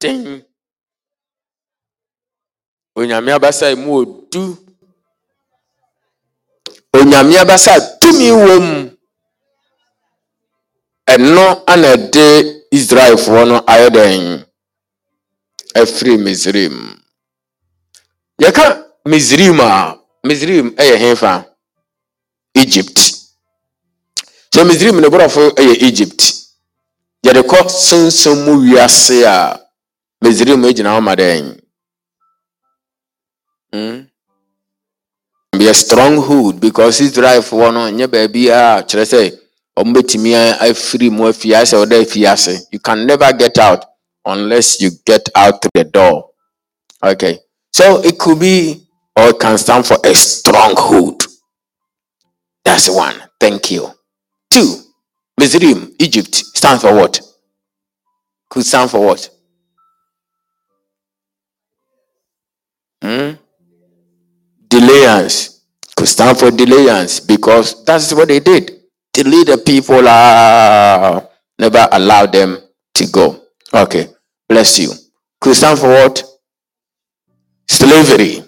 den onyame abasa mu odu. Onyame abasa tumi wɔ mu ɛno ana ɛde israelfoɔ no ayɛ dɛn? Afiri misrim. Yɛka misrim a misrim yɛ hefa egypt. So misrim ne borɔfo yɛ egypt yɛde kɔ sonsom mu wiase a misrim gyina hɔ ma dɛn Hmm? be a stronghold because israelfoɔ no nyɛ baabi a kyerɛ sɛ wɔn bɛtumi afiri mu afi asɛ ɔda afi ase you can never get out unless you get out through the door. Okay. So it could be or it can stand for a stronghold. That's one. Thank you. Two Mizrim, Egypt stands for what? Could stand for what hmm? delayance could stand for delayance because that's what they did. Delay the people, uh, never allow them to go. Okay, bless you. Could stand for what? Slavery.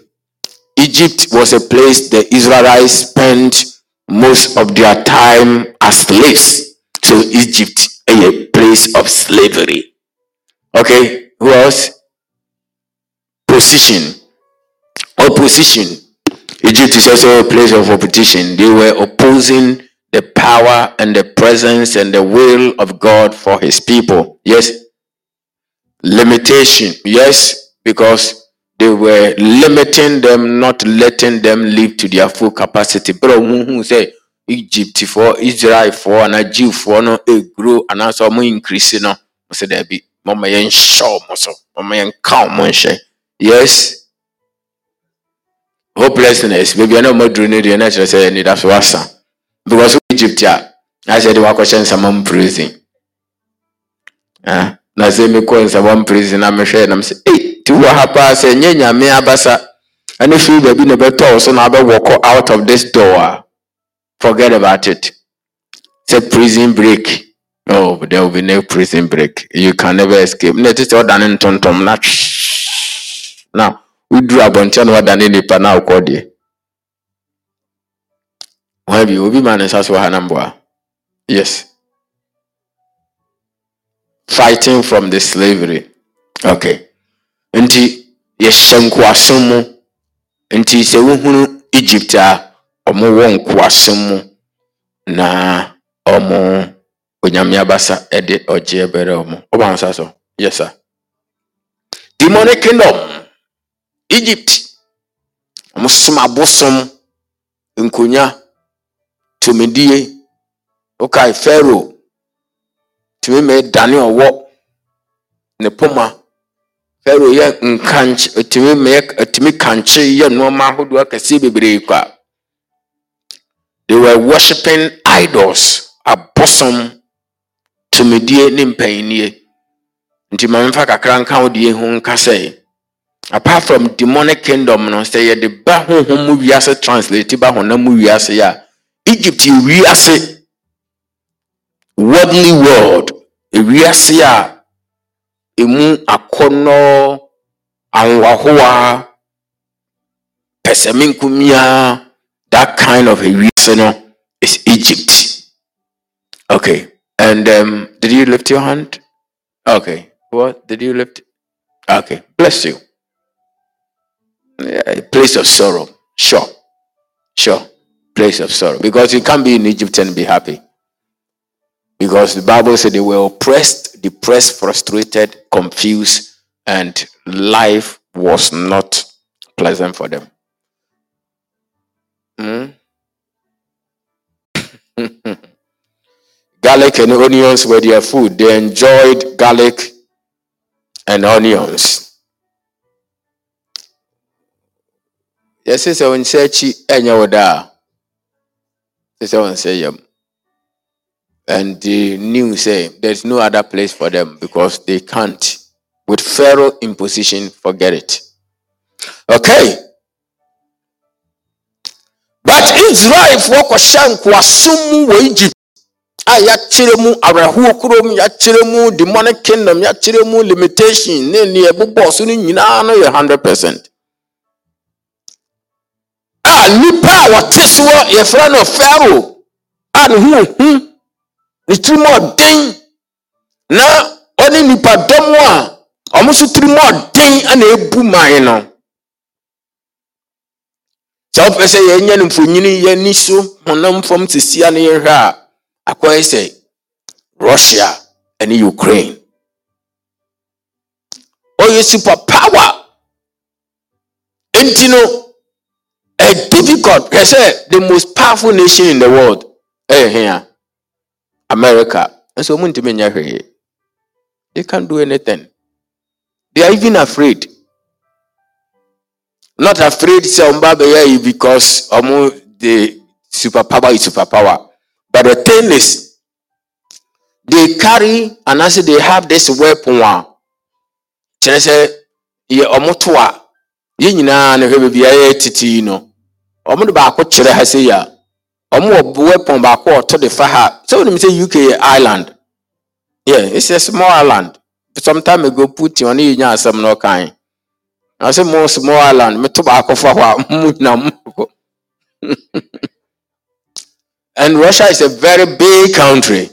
Egypt was a place the Israelites spent most of their time as slaves. So Egypt a place of slavery. Okay, who else? Position. Opposition. Egypt is also a place of opposition. They were opposing the power and the presence and the will of God for his people. Yes. Limitation. Yes, because they were limiting them, not letting them live to their full capacity. But who say Egypt for Israel for and Jew for no a grow and also more increase no. Say there be mama yen show so mama yen count Yes hopelessness baabi a na ɔmo aduru no deɛ na kyerɛ sɛ anida so asa because egypt a ahyɛ de wakɔhyɛ nsama mu prison? Na sɛ mekɔ mu prison. Na mehwɛ nam sɛ ei ti wɔ ha paa sɛ nyɛ nyame abasa ɛne firi baabi na ɛbɛtɔ wo so na abɛwɔkɔ out of this door. A forget about it. Sɛ prison break. Oh there will be no prison break. You can never escape. Na ɛte sɛ ɔdane ntontom na na woduru abɔnten na wadane nipa na akɔ deɛ wɔn bi obi ma ne nsa so wɔ ha na mboa yes. Fighting from the slavery. Okay nti yɛhyɛ nkoasom mu. Nti sɛ wohunu egypt a wɔ nkoasom mu na wɔn onyame abasa de ɔgye bɛrɛ wɔn ɔba nsa so yes sir. Demonic kingdom. Egypt. Wɔn som abosom nkonya tumidie okae pharaoh. Tumi ma dane ɔwɔ ne poma. Pharaoh yɛ nkankye tumi ma tumi kankye yɛ nneɛma ahodoɔ akɛseɛ bebree kwa. They were worshiping idols abosom tumidie ne mpanyinnie nti maame fa kakra nka wo deɛ ho nka sɛ apart from demonic kingdom no sɛ yɛde ba honhom mu wiase translate ba honam mu wiase a egypt wiase worldly world ewiase a emu akɔnɔ ahoahoa pɛsɛmenkumia that kind of ewiase no is egypt. Okay and um, did you lift your hand? Okay what did you lift? Okay bless you a place of sorrow sure sure place of sorrow because you can't be in egypt and be happy because the Bible said they were oppressed, depressed, frustrated, confused, and life was not pleasant for them. Hmm? garlic and onions were their food. They enjoyed garlic and onions. Yes, it's on searchy and yoda. It's on say yum and they knew say there's no other place for them because they can't with pharaoh in position forget it. Okay? But israel for kɔhyɛ nkoasom mu wɔ egypt a yɛakyerɛ mu awerɛhoɔ kurom yɛakyerɛ mu demonic kingdom yɛakyerɛ mu limitation ne neɛ ɛbobɔ so no nyinaa no yɛ 100 percent a nipa a wɔte soɔ yɛfrɛ no pharaoh a ne ho hu ne tirim ɔden na ɔne nipadɔm a ɔmo nso tirim ɔden ana ebu man no. Sɛ wopɛ sɛ yɛnyɛ no mfonyini yɛni so honam fam sesia no yɛhwɛ a akɔyɛ sɛ russia ne ukraine. Ɔyɛ super power. Nti no difficult hwɛ sɛ the most powerful nation in the world. Ɛyɛ hea america. Nso hwee they can't do anything. They are even afraid. Not afraid yi oh, because ɔmo the superpower is superpower. But the thing is they carry and as they have this weapon a kyerɛ sɛ yɛ yɛ tete no ɔmo de baako kyerɛ ha sɛ yia ɔmo wɔ weapon baako a ɔto de fa ha. Sɛ wɔnim sɛ uk island. Yeah it's a small island. Some time ago putin ɔne yɛ nya asɛm na ɔkan ɔsɛ mo small island baako fa hɔ a mo nyina mo and russia is a very big country.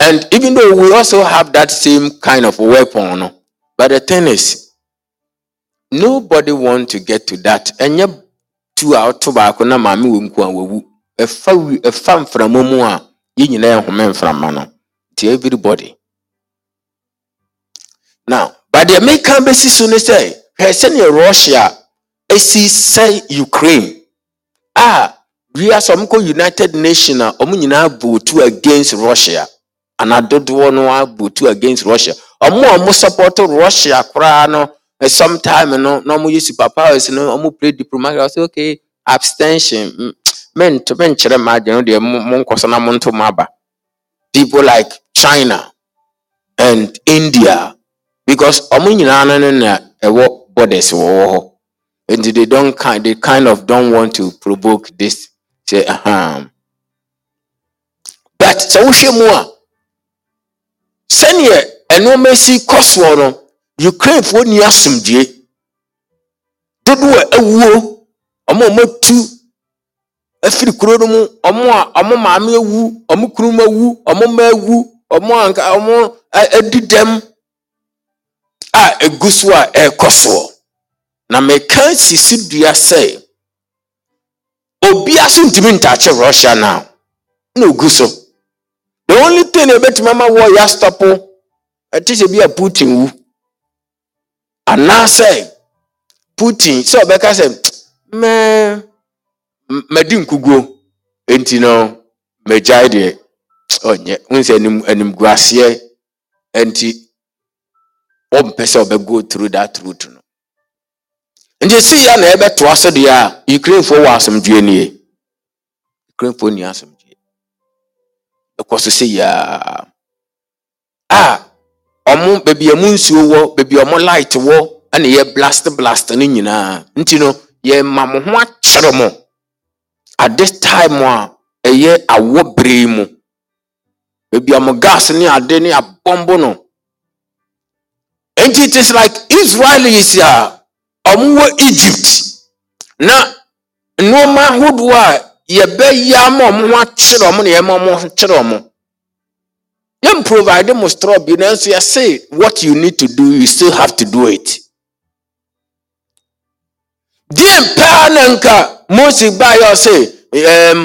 And even though we also have that same kind of weapon no but the thing is nobody want to get to that. Ɛnyɛ tu a ɔto baako na maame wɔ nku a wawu. Ɛfa wi ɛfa mframa mu a yɛn nyinaa ɛhome mframa no. To everybody. Now but deɛ meka bɛsi so ne sɛ hwɛ sɛnea russia esi sɛ ukraine a wiase ɔmo kɔ united nation a ɔmo nyinaa votu against russia. Ana dodoɔ no abotu against russia. Ɔmo a ɔmo support russia koraa no sometime no na ɔmo yɛ super powers no ɔmo play diplomatic ɔsɛ okay abstention mm, mento menkyerɛ maa agye no deɛ mo mo nkɔ so na mo nto mo aba. People like china and india because ɔmo nyinaa no no na ɛwɔ borders wɔ hɔ. And they don't kind they kind of don't want to provoke this say uh but sɛ wohwɛ mu a sɛneɛ nneɛma si kɔ no ukrainefoɔ ni asomdwie dodoɔ a awuo ɔmo a ɔmatu afiri kuro no mu ɔmo a ɔmo maame awu ɔmo kunu mu awu ɔmo mma awu ɔmo anka ɔmo a- adi dɛm a egu so a ɛrekɔ soɔ. Na meka si so dua sɛ obiara so ntumi ntaakye russia now na ogu so. The only thing na ebetumi ama wɔ yɛ astɔpo ɛte sɛ bi a putin wu. Anaasɛ putin sɛ ɔbɛka sɛ mɛɛ m- madi nkuguo. Nti no magyae deɛ ɔnyɛ n sɛ anim animguaseɛ. Nti ɔmpɛ sɛ ɔbɛgo through that route no. Nti si ya na ɛbɛtoa so deɛ a ukrainefoɔ wɔ asomdwie nie. Ukrainefoɔ ni asomdwie ɛkɔ so sɛ yaa a ɔmo baabi a nsuo wɔ baabi ɔmo light wɔ ɛna yɛ blast blast no nyinaa nti no yɛma mo ho akyerɛ mo. At time a ɛyɛ awɔ bere mu. Baabi a gas ne ade ne abɔmbo no. Nti it is like israelis a ɔmo wɔ egypt. Na nneɛma ahodoɔ a yɛbɛyɛ ama ɔmo ho akyerɛ ɔmo na yɛma ɔmo ho kyerɛ ɔmo yɛn provide mo straw bi nanso yɛse what you need to do you still have to do it. Deɛ paa na nka mose baayɛ ɔse ɛɛm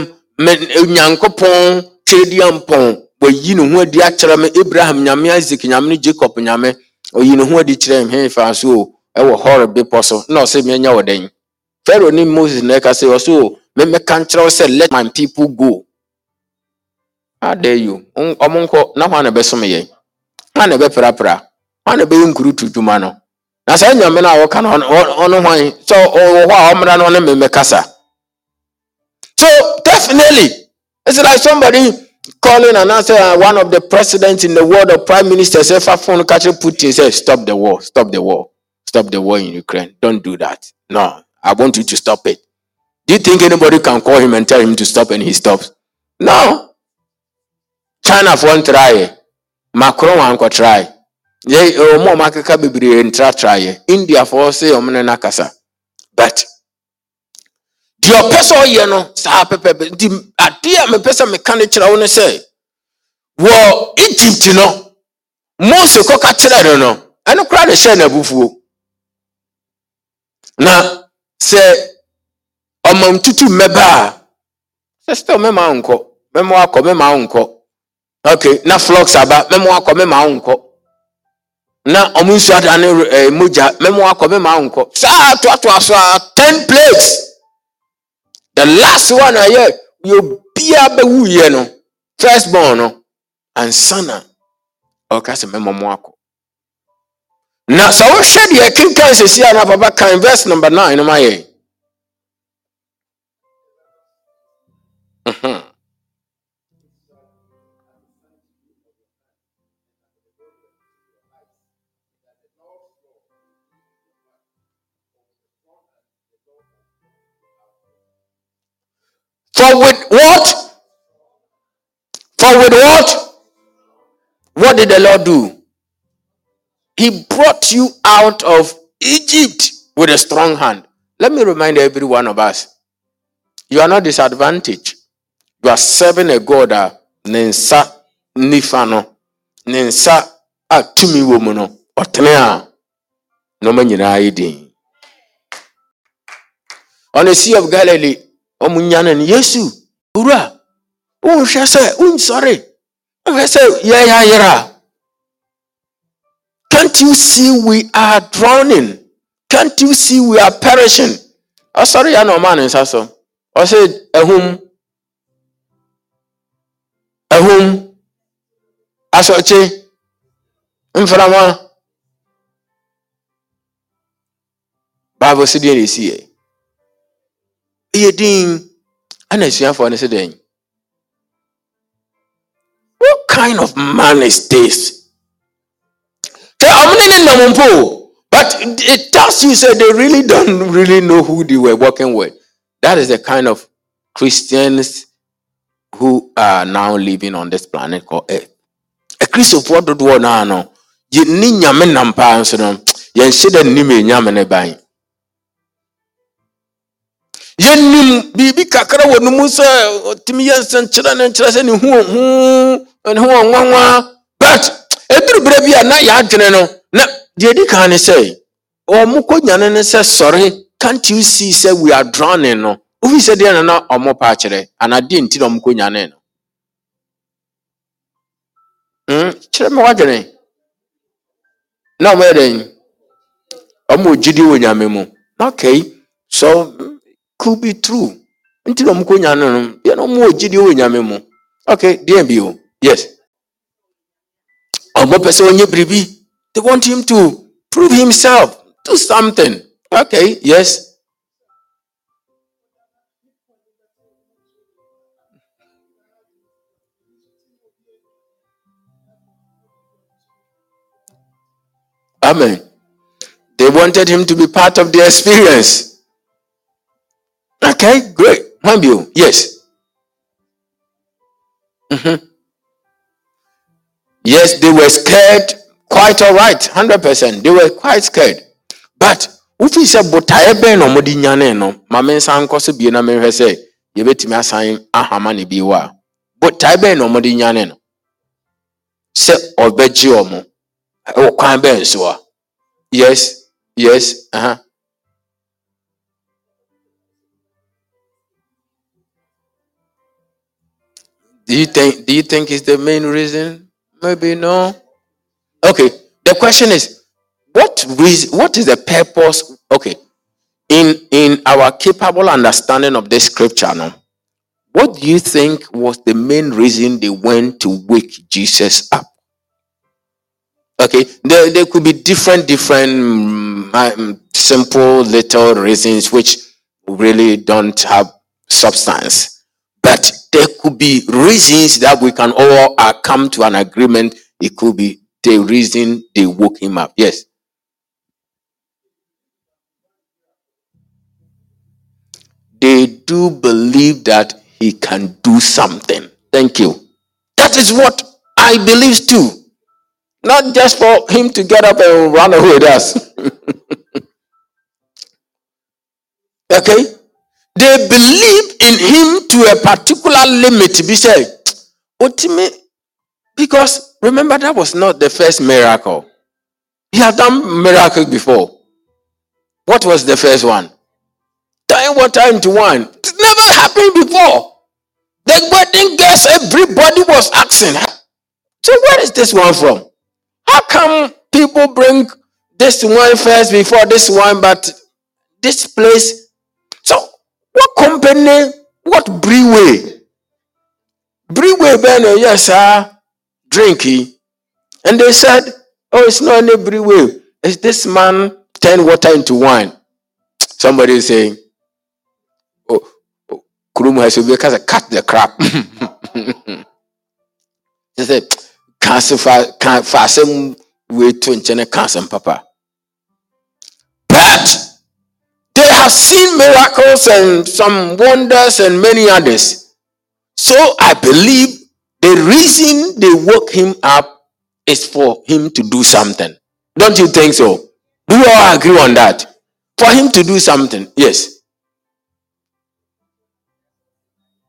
nyankopɔn twɛdeɛ mpɔn wayi ne ho adi akyerɛ me abraham nyame isaac nyame ne jacob nyame ɔyi ne ho adi kyerɛ me hemfa so o ɛwɔ hɔre bepɔ so na ɔsɛ meanya wɔ dɛn pharaoh ne moses na ɛka sɛ ɔsɛ o memmɛka nkyerɛ sɛ let my people go how dare you. Ɔm- ɔmo nkɔ na hwan na ɛbɛsom yɛn? Hwan na ɛbɛprapra? Hwan na ɛbɛyɛ nkurutu dwuma no? Na saa nyame no a wɔka no ɔno ɔno- ɔno hwan? Sɛ ɔwɔ hɔ a ɔmmra no ɔne me mmɛkasa. So definitely it's like somebody calling and answer uh, one of the presidents in the world or prime minister say fa phone putin say stop the war stop the war stop the war in ukraine. Don't do that. No i want you to stop it. Do you think anybody can call him and tell him to stop and he stops? No chinafoɔ ntraeɛ macron wankɔtrae yɛ ɔmo a ɔmo akeka bebree ntratraeɛ indiafoɔ se ɔmo ne nakasa. But deɛ ɔpɛ sɛ ɔyɛ no saa pɛpɛpɛ nti adeɛ a mepɛ sɛ meka ne kyerɛ wo no sɛ wɔ egypt no mose kɔka kyerɛ no no ɛno koraa de hyɛ n'abufuo na sɛ ɔmam tutu mmɛba a sɛ still mɛma wo nkɔ mɛma wo akɔ mɛma wo nkɔ okay na flux aba mɛma wo akɔ mɛma wo nkɔ na ɔmo nsu adane ɛɛ mogya mɛma wo akɔ mɛma wo nkɔ saa toatoa so a ten plagues. The last one a yɛ obiara bɛwu yɛ no. First born no ansa na ɔka sɛ mɛma mo akɔ na sɛ wohwɛ deɛ kenkan sɛsi a na papa kan verse number nine no ma yɛ Mhm. For with what? For with what? What did the Lord do? He brought you out of Egypt with a strong hand. Let me remind every one of us you are not disadvantaged. You are serving a God uh, a ne nsa nifa no, ne nsa a tumi wɔ mu. On the Sea of Galilee, ɔmo nyane no, Yesu, owura, wonhwɛ sɛ, wonsɔre, wonhwɛ sɛ yɛyɛ ayera. Can't you see we are drowning? Can't you see we are perishing? Ɔsɔre ya na ɔmaa ne nsa so. Ɔsɛ ɛhum, ɛhum, asɔkye, mframa. Bible si deɛ na esi yɛ. Ɛyɛ din ɛna asuafoɔ no si dɛn. What kind of man is this? Say, I'm not in them mpo, but it tells you say they really don't really know who they were working with. That is the kind of Christians who are now living on this planet called Earth. Akristofoɔ dodoɔ naa no, yɛnni nyame nam paa nso no, yɛnhyɛ dɛ nnim nyame ne ban. Yɛnnim biribi kakra wɔ no mu sɛ ɔtumi yɛ nsɛnkyerɛ ne nkyerɛ sɛ ne ho ɔhu, ne ho ɔnwanwa, but eduru berɛ bi a na yɛadwene no na deɛ di kan ne sɛ ɔmo kɔ nyane ne sɛ sɔre can't you see sɛ we are drowning no? Wofi sɛ deɛ na na ɔmo pa akyerɛ anaa deɛ nti na ɔmo kɔ nyane no? Mm, kyerɛ me w'adwene. Na ɔmo yɛ dɛn? Ɔmo gyidi wɔ nyame mu. Okay. So could be true. Nti na ɔmo kɔ nyane no deɛ na ɔmo wɔ gyidi wɔ nyame okay deɛ bi o yes. Ɔmo pɛ sɛ ɔnyɛ biribi they want him to prove himself do something. Okay yes. Amen. They wanted him to be part of the experience okay great. Wambio, yes. Mhm. yes they were scared quite all right 100% they were quite scared. But wofi sɛ botaeɛ bɛn na ɔmode nyane no ma me nsa nkɔ so bie na menhwɛ sɛ yɛbɛtumi asan ahama ne bi wɔ a botaeɛ bɛn na ɔmode nyane no. Sɛ ɔbɛgye ɔmo ɛwɔ kwan bɛn so a. Yes yes uh-huh. Do you think do you think it's the main reason? Maybe no. Okay the question is what reason what is the purpose okay in in our capable understanding of this scripture now what do you think was the main reason they went to wake jesus up? Okay there, there could be different different mm, um, simple little reasons which really don't have substance but there could be reasons that we can all uh, come to an agreement it could be the reason they woke him up yes they do believe that he can do something thank you that is what I believe too. Not just for him to get up and run away with us. okay? They believe in him to a particular limit. Be said, ultimate, because remember that was not the first miracle. He had done miracles before. What was the first one? Turning water into wine. It never happened before. The wedding guests, everybody was asking. So where is this one from? How come people bring this wine first before this wine, but this place? What company, what brewery? Brewery, Ben, eh, yes, sir, drinking. Eh. And they said, Oh, it's not any brewery. It's this man turn water into wine. Somebody is saying, Oh, oh Kurum has to cut the crap. they said, Cancer for way to enchant cancer, papa. Have seen miracles and some wonders and many others. So I believe the reason they woke him up is for him to do something. Don't you think so? Do you all agree on that? For him to do something, yes.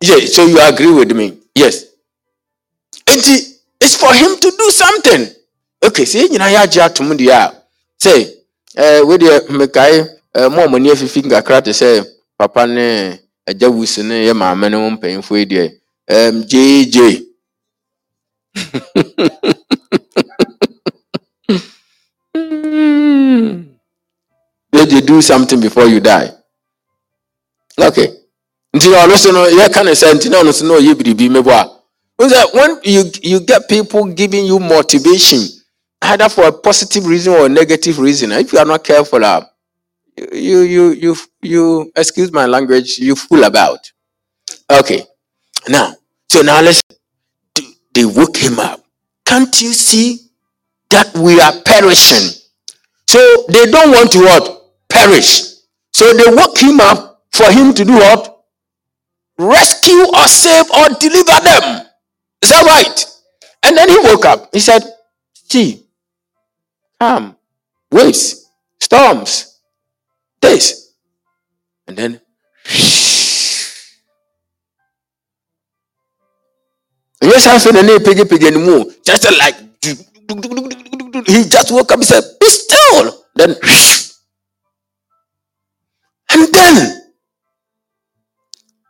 Yes, so you agree with me? Yes. And it's for him to do something. Okay, see, you know, jia to say, eh, with the mekai, eh, mo mo ni afifi te say, papa ne agya wusi ne ye maame ne mpanyinfo yi deɛ, um, you do something before you die. Okay. Nti na ɔno so no yɛka ne sɛ nti na ɔno so ɔyɛ biribi mɛbɔ a. When you you get people giving you motivation, either for a positive reason or a negative reason, if you are not careful, uh, you you you you excuse my language, you fool about. Okay. Now, so now let's they woke him up. Can't you see that we are perishing? So they don't want to what? Perish. So they woke him up for him to do what? Rescue or save or deliver them. Is that right? And then he woke up. He said, See, come, waves, storms, this. And then, yes, I feel the name piggy piggy anymore. Just like, he just woke up. He said, Be still. Then, and then,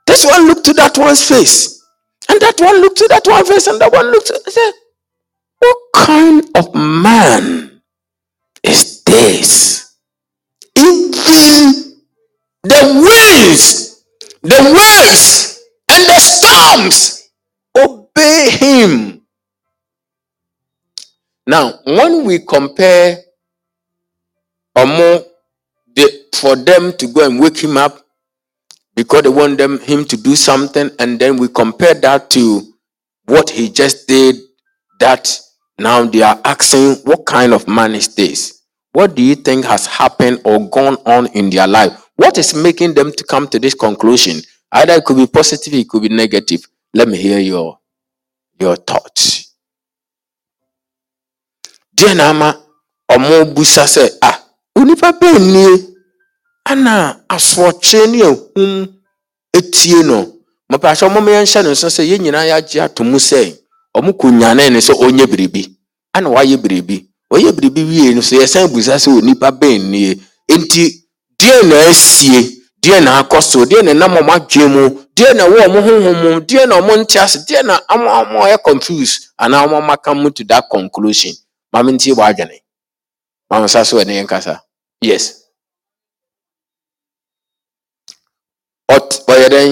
this one looked to that one's face. And that one looked to that one's face. And that one looked to said, What kind of man is this? Even the winds, the waves, and the storms obey him. Now, when we compare Omo the, for them to go and wake him up because they want them him to do something, and then we compare that to what he just did. That now they are asking, what kind of man is this? What do you think has happened or gone on in their life? What is making them to come to this conclusion? Either it could be positive, it could be negative. Let me hear your your thoughts. Dear Nama, Omo Busa said, Ah, onipa bɛn nie ana asoɔkye ne ahum etie no mopaahyɛ ɔmo yɛnhyɛ no nso sɛ yɛn nyinaa yɛagye ato mu sɛ ɔmo kɔ nyane ne sɛ ɔyɛ biribi wie no so yɛsan busa sɛ onipa bɛn nie nti deɛ na asie deɛ na akɔ so deɛ na nam ɔmo adwe mu deɛ na ɛwɔ ɔmo honhom mu deɛ na ɔmo nte ase deɛ na ɔmo ɔmo yɛ confused anaa ɔmo aka mu to that conclusion maame ntie wɔ adwene maame sa so ɛne yɛn kasa. Yes. Ɔt ɔyɛ dɛn?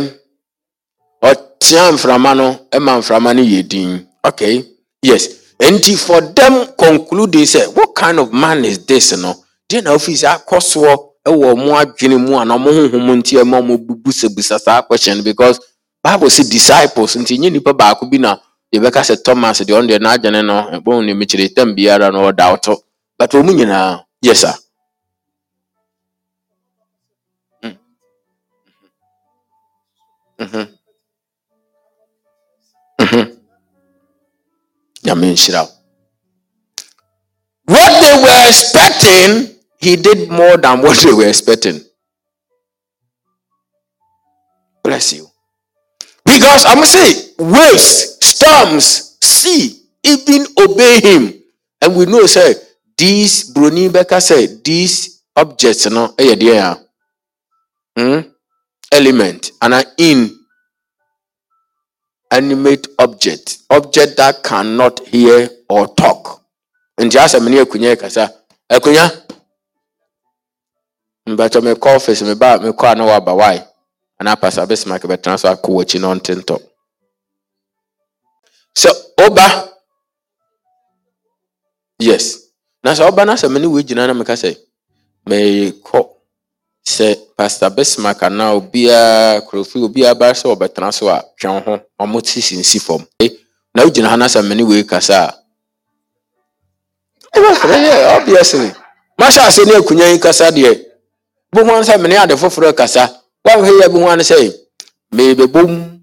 Ɔtea mframa no ma mframa no yɛ din. Okay. Yes. Nti for them concluding say what kind of man is this no? Deɛ na ofi sɛ akɔ soɔ wɔ ɔmo adwene mu a na ɔmo honhom nti ɛma ɔmo busabusa saa question because Bible say disciples nti nye nipa baako bi na yɛbɛka sɛ Thomas deɛ ɔno deɛ n'adwene no ɛbɔn ne mekyerɛ tam biara no ɔda ɔtɔ but wɔn nyinaa yes sir. What they were expecting he did more than what they were expecting. Bless you. Because i'm say waves storms sea even obey him. And we know say these broni Becker sɛ these objects ɛyɛ deɛ a hmm? element. And in animate object object that cannot hear or talk. Nti asɛm ne yi kasa. Akonnwa mbɛtɔ mekɔ office meba mekɔ a na waba wae anaa pasa bɛsima ka bɛtena so akɔ w'akyi na ɔnte ntɔ sɛ woba yes. Na sɛ woba na sɛ me ne wei gyina na meka sɛ mekɔ sɛ pastor besmark anaa obiara kurofo obiara ba sɛ ɔbɛtena so a wo ho ɔmo te sinsi fam. Na wogyina ha na sɛ me ne wei kasa a. Ɛbɛfrɛ yɛ obviously. Mahyɛ ase ne akonnwa yi kasa deɛ. Bohu ano sɛ mene ade foforɔ kasa. Woahwɛ yɛ bohu ano sɛ merebɛbom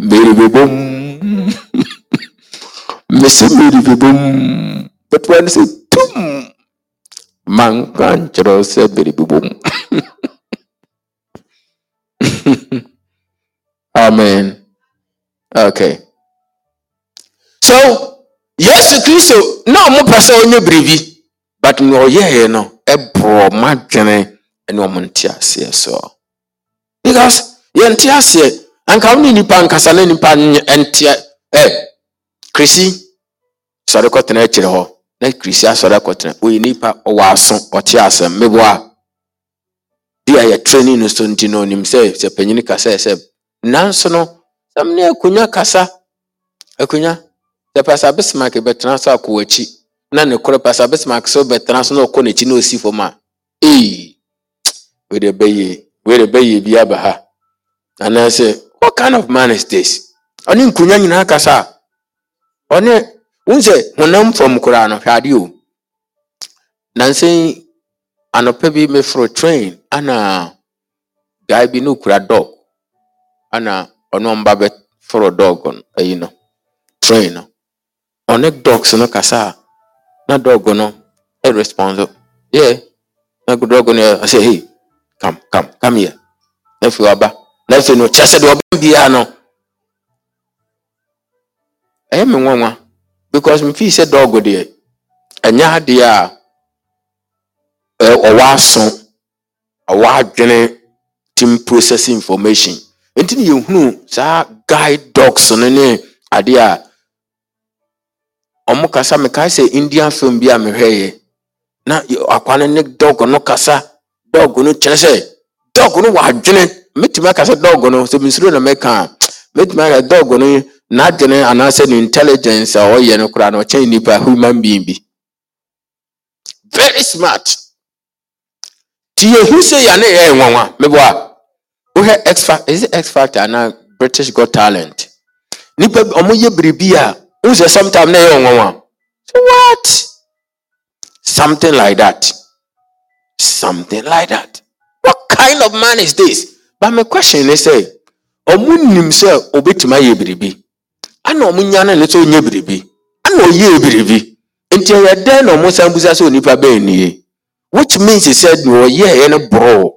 merebɛbom mese merebɛbom bɛtoa no sɛ tum. Manka nkyerɛ wo sɛ merebɛbom amen. Okay. So yesu kristo na ɔmo pɛ sɛ ɔnyɛ biribi but nea ɔyɛeɛ no ɛborɔ ɔmo adwene ɛne ɔmo nte aseɛ so. Because yɛnte aseɛ anka wo ne nipa nkasa na nipa ɛnte ɛ krisi sɔre kɔtena akyire hɔ na krisi asɔre akɔtena ɔyɛ nipa ɔwɔ aso ɔte asɛm meboa bi a yɛ training no so nti no onim sɛ sɛ panyin kasa yɛ sɛ nanso no sɛm ne akonnwa kasa akonnwa sɛ pasa bismarck bɛtena so akɔ w'akyi na ne korɛ pasa bismarck so bɛtena so na ɔkɔ n'akyi na osi fam a ee wei de bɛyie wei de bɛyie bi aba ha. Anaasɛ what kind of man is this? Ɔne nkonnwa nyinaa kasa. Ɔne wohu honam fam koraa no hwɛ o. Nansɛn anɔpa bi meforo train ana guy bi ne okura dog ana ɔne ɔmba bɛforo dog no ayi no train no. Ɔne dogs no kasa a na dog no ɛresponse yeah na dog no ɔsɛ hey come come come here. Na afei afei no kyerɛ sɛ deɛ ɔba biara no. Ɛyɛ me nwanwa. Because mefii sɛ dog deɛ ɛnyɛ adeɛ a ɛ, ɔwɔ aso ɔwɔ adwene tim process information. Nti ne yɛhunu saa guide dogs no ne adeɛ a ɔmo kasa mekae sɛ indian film bi a mehwɛeɛ na y- akwa no ne dog no kasa dog no kyerɛ sɛ dog no wɔ adwene mɛtumi aka sɛ no sɛ mensuro na mɛka a mɛtumi aka no n'adwene anaasɛ ne intelligence a ɔyɛ no koraa no ɔkyɛn nipa human being bi. Very smart. Nti yɛhu sɛ yɛ ne yɛyɛ nwanwa. Meboa. Wohwɛ x factor is it x factor anaa british got talent? Nipa ɔmo yɛ biribi a wohu sɛ sometime na ɛyɛ nwanwa. So what? Something like that. Something like that. What kind of man is this? But my question is say ɔmo nim sɛ obetumi ayɛ biribi ana ɔmo nyane ne sɛ ɔnyɛ biribi. Ana ɔyɛ biribi nti ɛyɛ dɛn na ɔmo san busa sɛ onipa bɛyɛ nie which means sɛ deɛ ɔyɛɛ no borɔ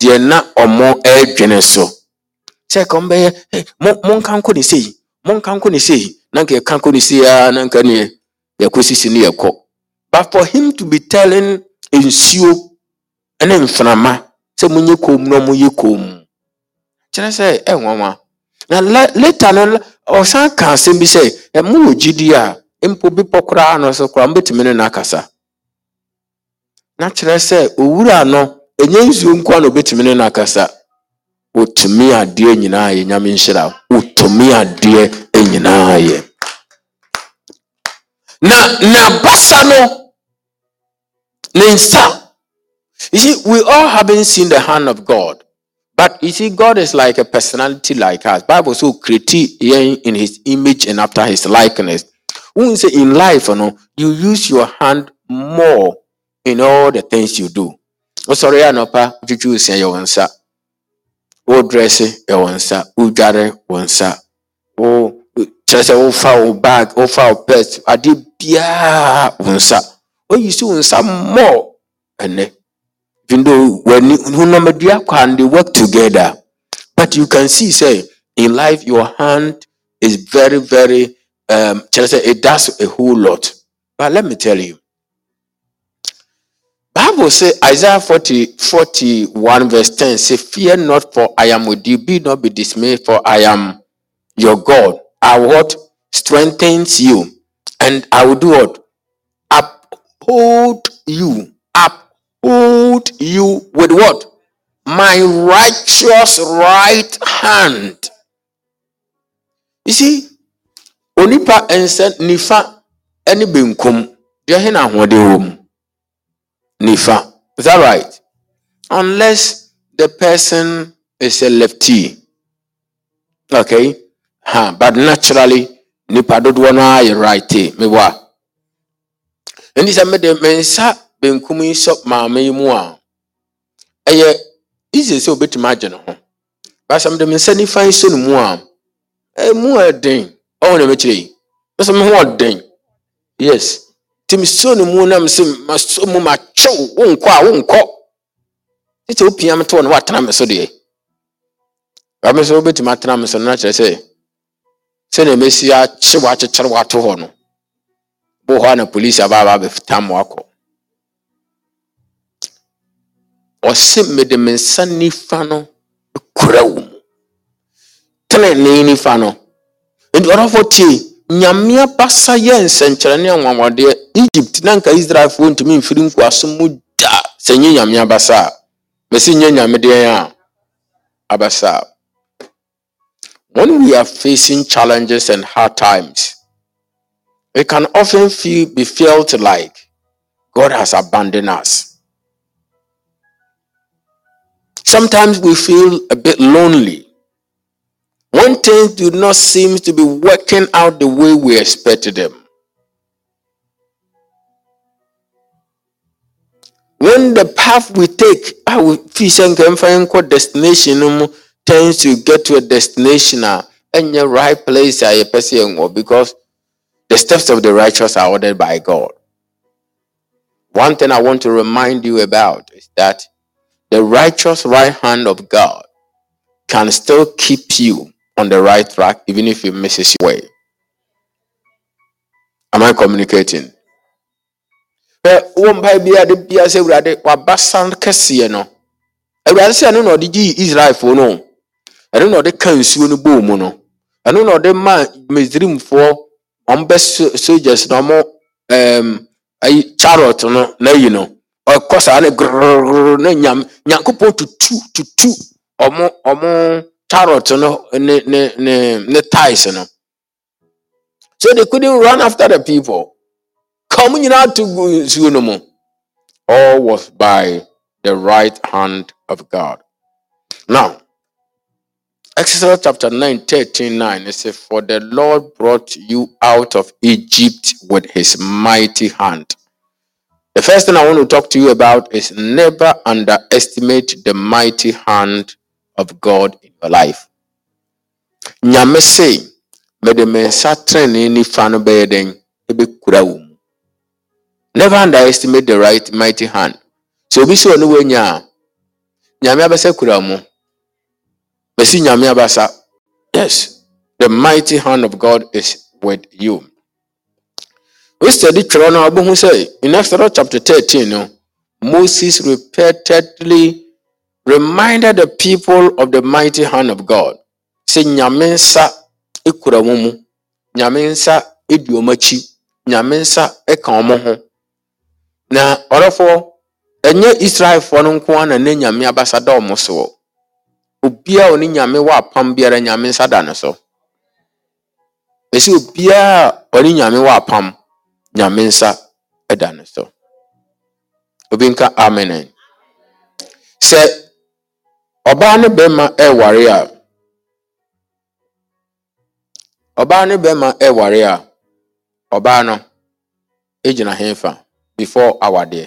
deɛ na ɔmo ɛredwene so. Sɛ ɔmo bɛyɛ "Hey, mo monka nkɔ ne sei monka nkɔ ne sei na nka yɛka nkɔ ne sei a na nka neɛ yɛkɔ sisi ne yɛkɔ. But for him to be telling nsuo ne mframa sɛ monyɛ komm na ɔmoyɛ komm kyerɛ sɛ ɛnwanwa na later no ɔsan ka asɛm bi sɛ ɛmo wɔ gyidi a mpo bepɔ koraa no so koraa mbɛtumi ne no akasa na kyerɛ sɛ owura no ɛnyɛ nsuo nko na obɛtumi no akasa wotumi adeɛ nyinaa yɛ nyame nhyira wo. adeɛ nyinaa yɛ. Na na no ne nsa. You see we all haven't seen the hand of god. But you see god is like a personality like us. Bible so create in his image and after his likeness? Wohu say in life no you use your hand more in all the things you do. Wosɔre yɛ anɔpa wotwitwi osia yɛ wo nsa wodrɛse yɛ wo nsa wodware wo nsa wo kyerɛ sɛ wofa wo bag wofa wo purse adeɛ biara wo nsa oyi si wo nsa mmɔ ɛnɛ even though honam kwa and they work together? But you can see say in life your hand is very very um sɛ it does a whole lot. But let me tell you bible say isaiah 40 41 verse 10 say fear not for i am with you. Be not be dismayed for i am your god. I what? Strengthens you. And i will do what? Uphold you uphold you with what? My righteous right hand. You see onipa nsa nifa ne benkum deɛ he na nifa is that right? Unless the person is a lefty. Okay? Huh. but naturally nipa dodoɔ no ara yɛ righty eh, mebɔ a nti sɛ mede me nsa benkum yi sɔ maame yi mu a ɛyɛ easy sɛ obetumi agye ne ho. Baasa mede me nsa nifa yi sɔ ne mu a ɛmu ɛden. Ɔwɔ na mɛkyerɛ yi. Ɛsɛ me ho ɔden. Yes. Nti mesɔ ne mu na mesɛ masɔ mu makyɛw wonkɔ a wonkɔ. Tete wopia me to no woatena me so deɛ. Ba me so wobɛtumi atena me so na kyerɛ sɛ sɛnea mɛsi akye wakyekyere wato hɔ no bo hɔ a na polisi abaaba bɛtam wakɔ ɔse mede me nsa nifa no kura mu. Tenenee nifa no. Nti tie nyame abasa yɛ nsɛnkyerɛnne anwanwadeɛ. Egypt israelfoɔ ntumi mfiri nkoaso mu sɛ nye nyame abasa. A nye a abasa. When we are facing challenges and hard times it can often feel be felt like god has abandoned us sometimes we feel a bit lonely when things do not seem to be working out the way we expected them. When the path we take, our fish and find destination um, tends to get to a destination and your right place uh, because the steps of the righteous are ordered by God. One thing I want to remind you about is that the righteous right hand of God can still keep you on the right track even if you miss your way. Am I communicating? wɔn mpa bi ade bia sɛ awurade waba san kɛseɛ no awurade sɛ ɛno na ɔde gyi israelfoɔ no ɛno na ɔde ka nsuo no bɔɔ mu no ɛno na ɔde ma misrimfoɔ wɔn bɛ soldiers na wɔn ɛɛm ayi chariot no n'ayi no ɔkɔ saa ne grrrr na nyam nyankopɔn tutu tutu ɔmo ɔmo carrot no ne ne ne ne ties no so they couldn't run after the people come nyinaa to nsuo no mu all was by the right hand of god now exodus chapter 9 13 9 it says for the lord brought you out of egypt with his mighty hand the first thing i want to talk to you about is never underestimate the mighty hand of god in your life. Nyame se mede me nsa tenene nifa no bɛyɛ wo mu. Never underestimate the right mighty hand. Sɛ obi sɛ ɔne wanya yes the mighty hand of god is with you we study no wobɛhu sɛ in exodus chapter 13 no moses repeatedly reminded the people of the mighty hand of God. Say nyame nsa ekura wɔn mu, nyame nsa edi wɔn akyi, nyame nsa eka wɔn ho. Na ɔrɔfoɔ, ɛnyɛ Israelfoɔ no nko ara na ne nyame abasa da wɔn so. Obiara a ɔne biara nyame nsa da ne so. Esi obiara a ɔne nyame nsa ɛda ne so. Obi nka amen. Sɛ ɔbaa ne bɛrima ɛreware a ɔbaa ne bɛrima ɛreware a ɔbaa no gyina hefa before awadeɛ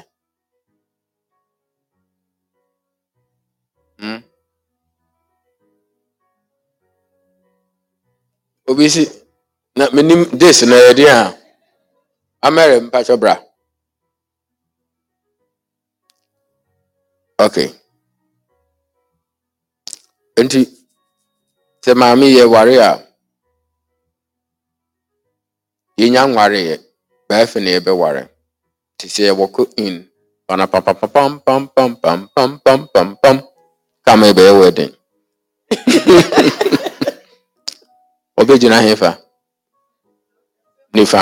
hmm? obi si na menim this na yɛde a amɛrɛ mpakyɛ bra. Okay nti sɛ maame yɛ ware a yɛnya nwareɛ bɛɛfɛ na yɛbɛware. Nti sɛ yɛwɔkɔ in ɔna pampapapampampampampampampam kama yɛbɛyɛ wedding. Ɔbɛgyina hefa nifa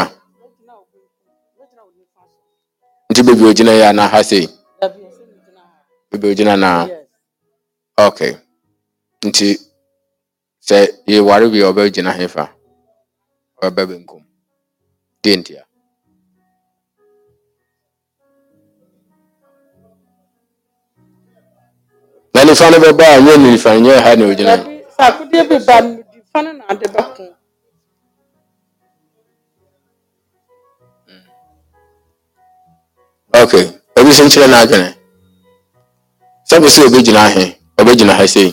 nti beebi ogyina yɛ ana ha sei beebi ogyina na? Okay nti sɛ yɛware wie a ɔbɛgyina hefa ɔbɛba benkum de ntia na nifa no bɛba a nyɛ nifa nyɛ ha na ogyina akodeɛ bi ba no nifa no na ade bɛko okay. Obi sɛ nkyerɛ n'adwene sɛ bi sɛ ɔbɛgyina he ɔbɛgyina ha sei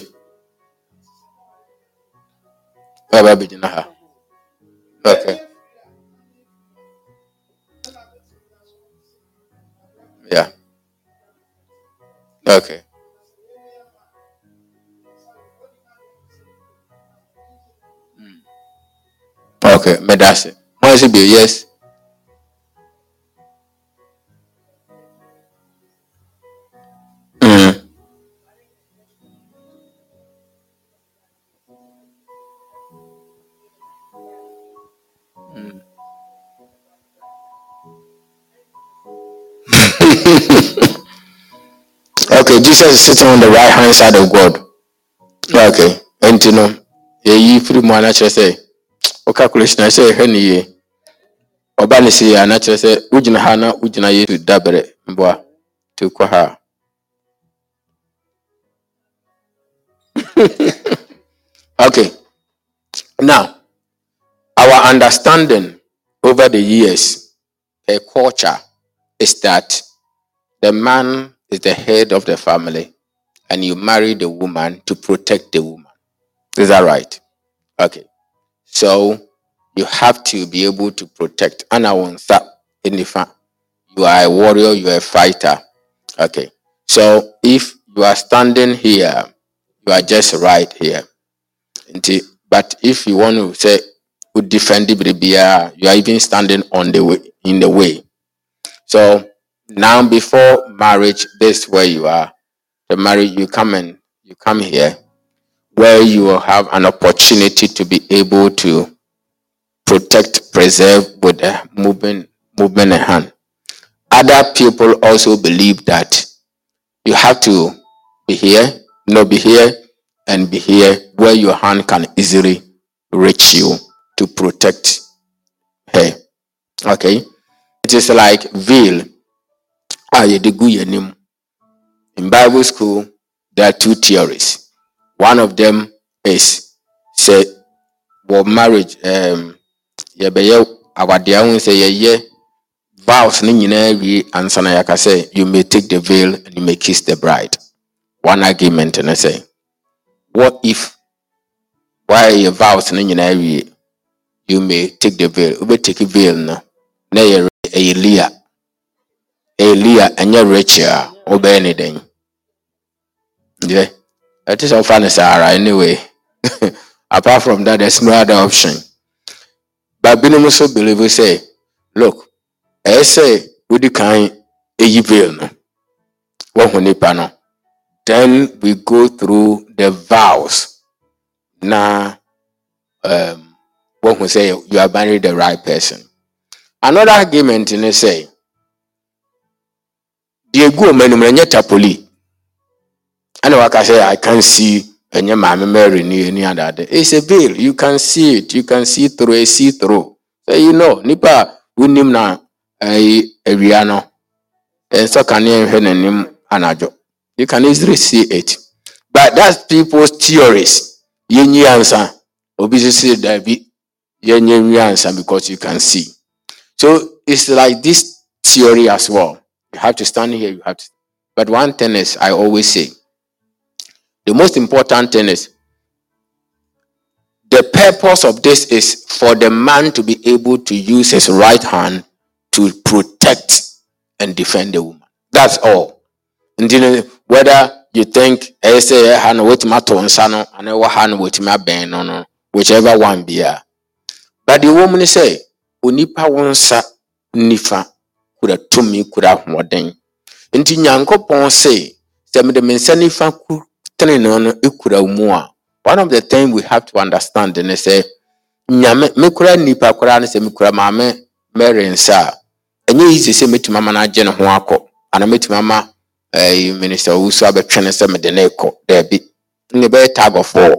ɔba bɛgyina ha. Okay. Yeah. Okay. Mm. okay. Meda ase mo ase bio yes jesus is sitting on the right hand side of god. Okay. Nti no yɛyi firi mu ana kyerɛ sɛ wo calculation a sɛ yɛhwɛ ne yie ɔba ne se ana kyerɛ sɛ wogyina ha na wogyina yesu dabrɛ nti kɔ okay. Now our understanding over the years a culture is that the man is the head of the family and you marry the woman to protect the woman. Is that right? Okay. So you have to be able to protect and i won't stop in the you are a warrior you are a fighter. Okay. So if you are standing here you are just right here. But if you want to say would defend the you are even standing on the way in the way. So now before marriage this is where you are the marriage you come in you come here where you will have an opportunity to be able to protect preserve with a movement in hand other people also believe that you have to be here, not be here, and be here where your hand can easily reach you to protect her. Okay? It is like veil. Ah, yɛde gu yɛn anim. In Bible school, there are two theories. One of them is say, wɔ marriage, um, yɛbɛyɛ awadeɛ ho sɛ yɛyɛ vows ne nyinaa wie ansa na yɛaka sɛ you may take the veil and you may kiss the bride one argument ne sɛ what if woayɛ vows ne nyinaa wie you may take the veil wobɛtake veil no na ɛyɛ ɛyɛ lia ɛyɛ lia ɛnyɛ rachel wobɛyɛ ne dɛn? Deɛ ɛte sɛ wofa no saa anyway apart from that there's no other option. But binom nso believe sɛ look ɛyɛ sɛ wodi kan ɛyi veil no. Woahu nipa no. Then we go through the vows. Na um, woahu sɛ you are marrying the right person. Another argument ne sɛ deɛ gu ɔma anim no ɛnyɛ tapoli ɛna waka sɛ i can see ɛnyɛ maame mary ne ani adade. It's a veil you can see it. You can see through a see through. So you know nipa a wonim na ɛyi awia no ɛnsɛ kanea nhwɛ n'anim anadwo you can easily see it. But that's people's theories. Yɛnyi ansa obi sisi dabi yɛnyɛ nwi ansa because you can see. So it's like this theory as well you have to stand here you have to but one thing is i always say the most important thing is the purpose of this is for the man to be able to use his right hand to protect and defend the woman. That's all. And you know, whether you think ɛyɛ sɛ ɛyɛ ha no wotumi ato nsa no anaa ɛwɔ ha no wotumi no no whichever one bia but the woman say, sɛ onipa nifa kura tumi kura ahoɔden nti nyankopɔn se sɛ mede me nsa nifa tenenee no ekura wo mu a one of the things we have to understand ne sɛ nyame mekura nipa koraa ne sɛ mekura maame mary nsa a ɛnyɛ yi sɛ sɛ ama no agye ne ho akɔ anaa metumi ama ɛyi minista owusu abɛtwe ne sɛ mede ne kɔ daabi. Ne bɛyɛ tag of war.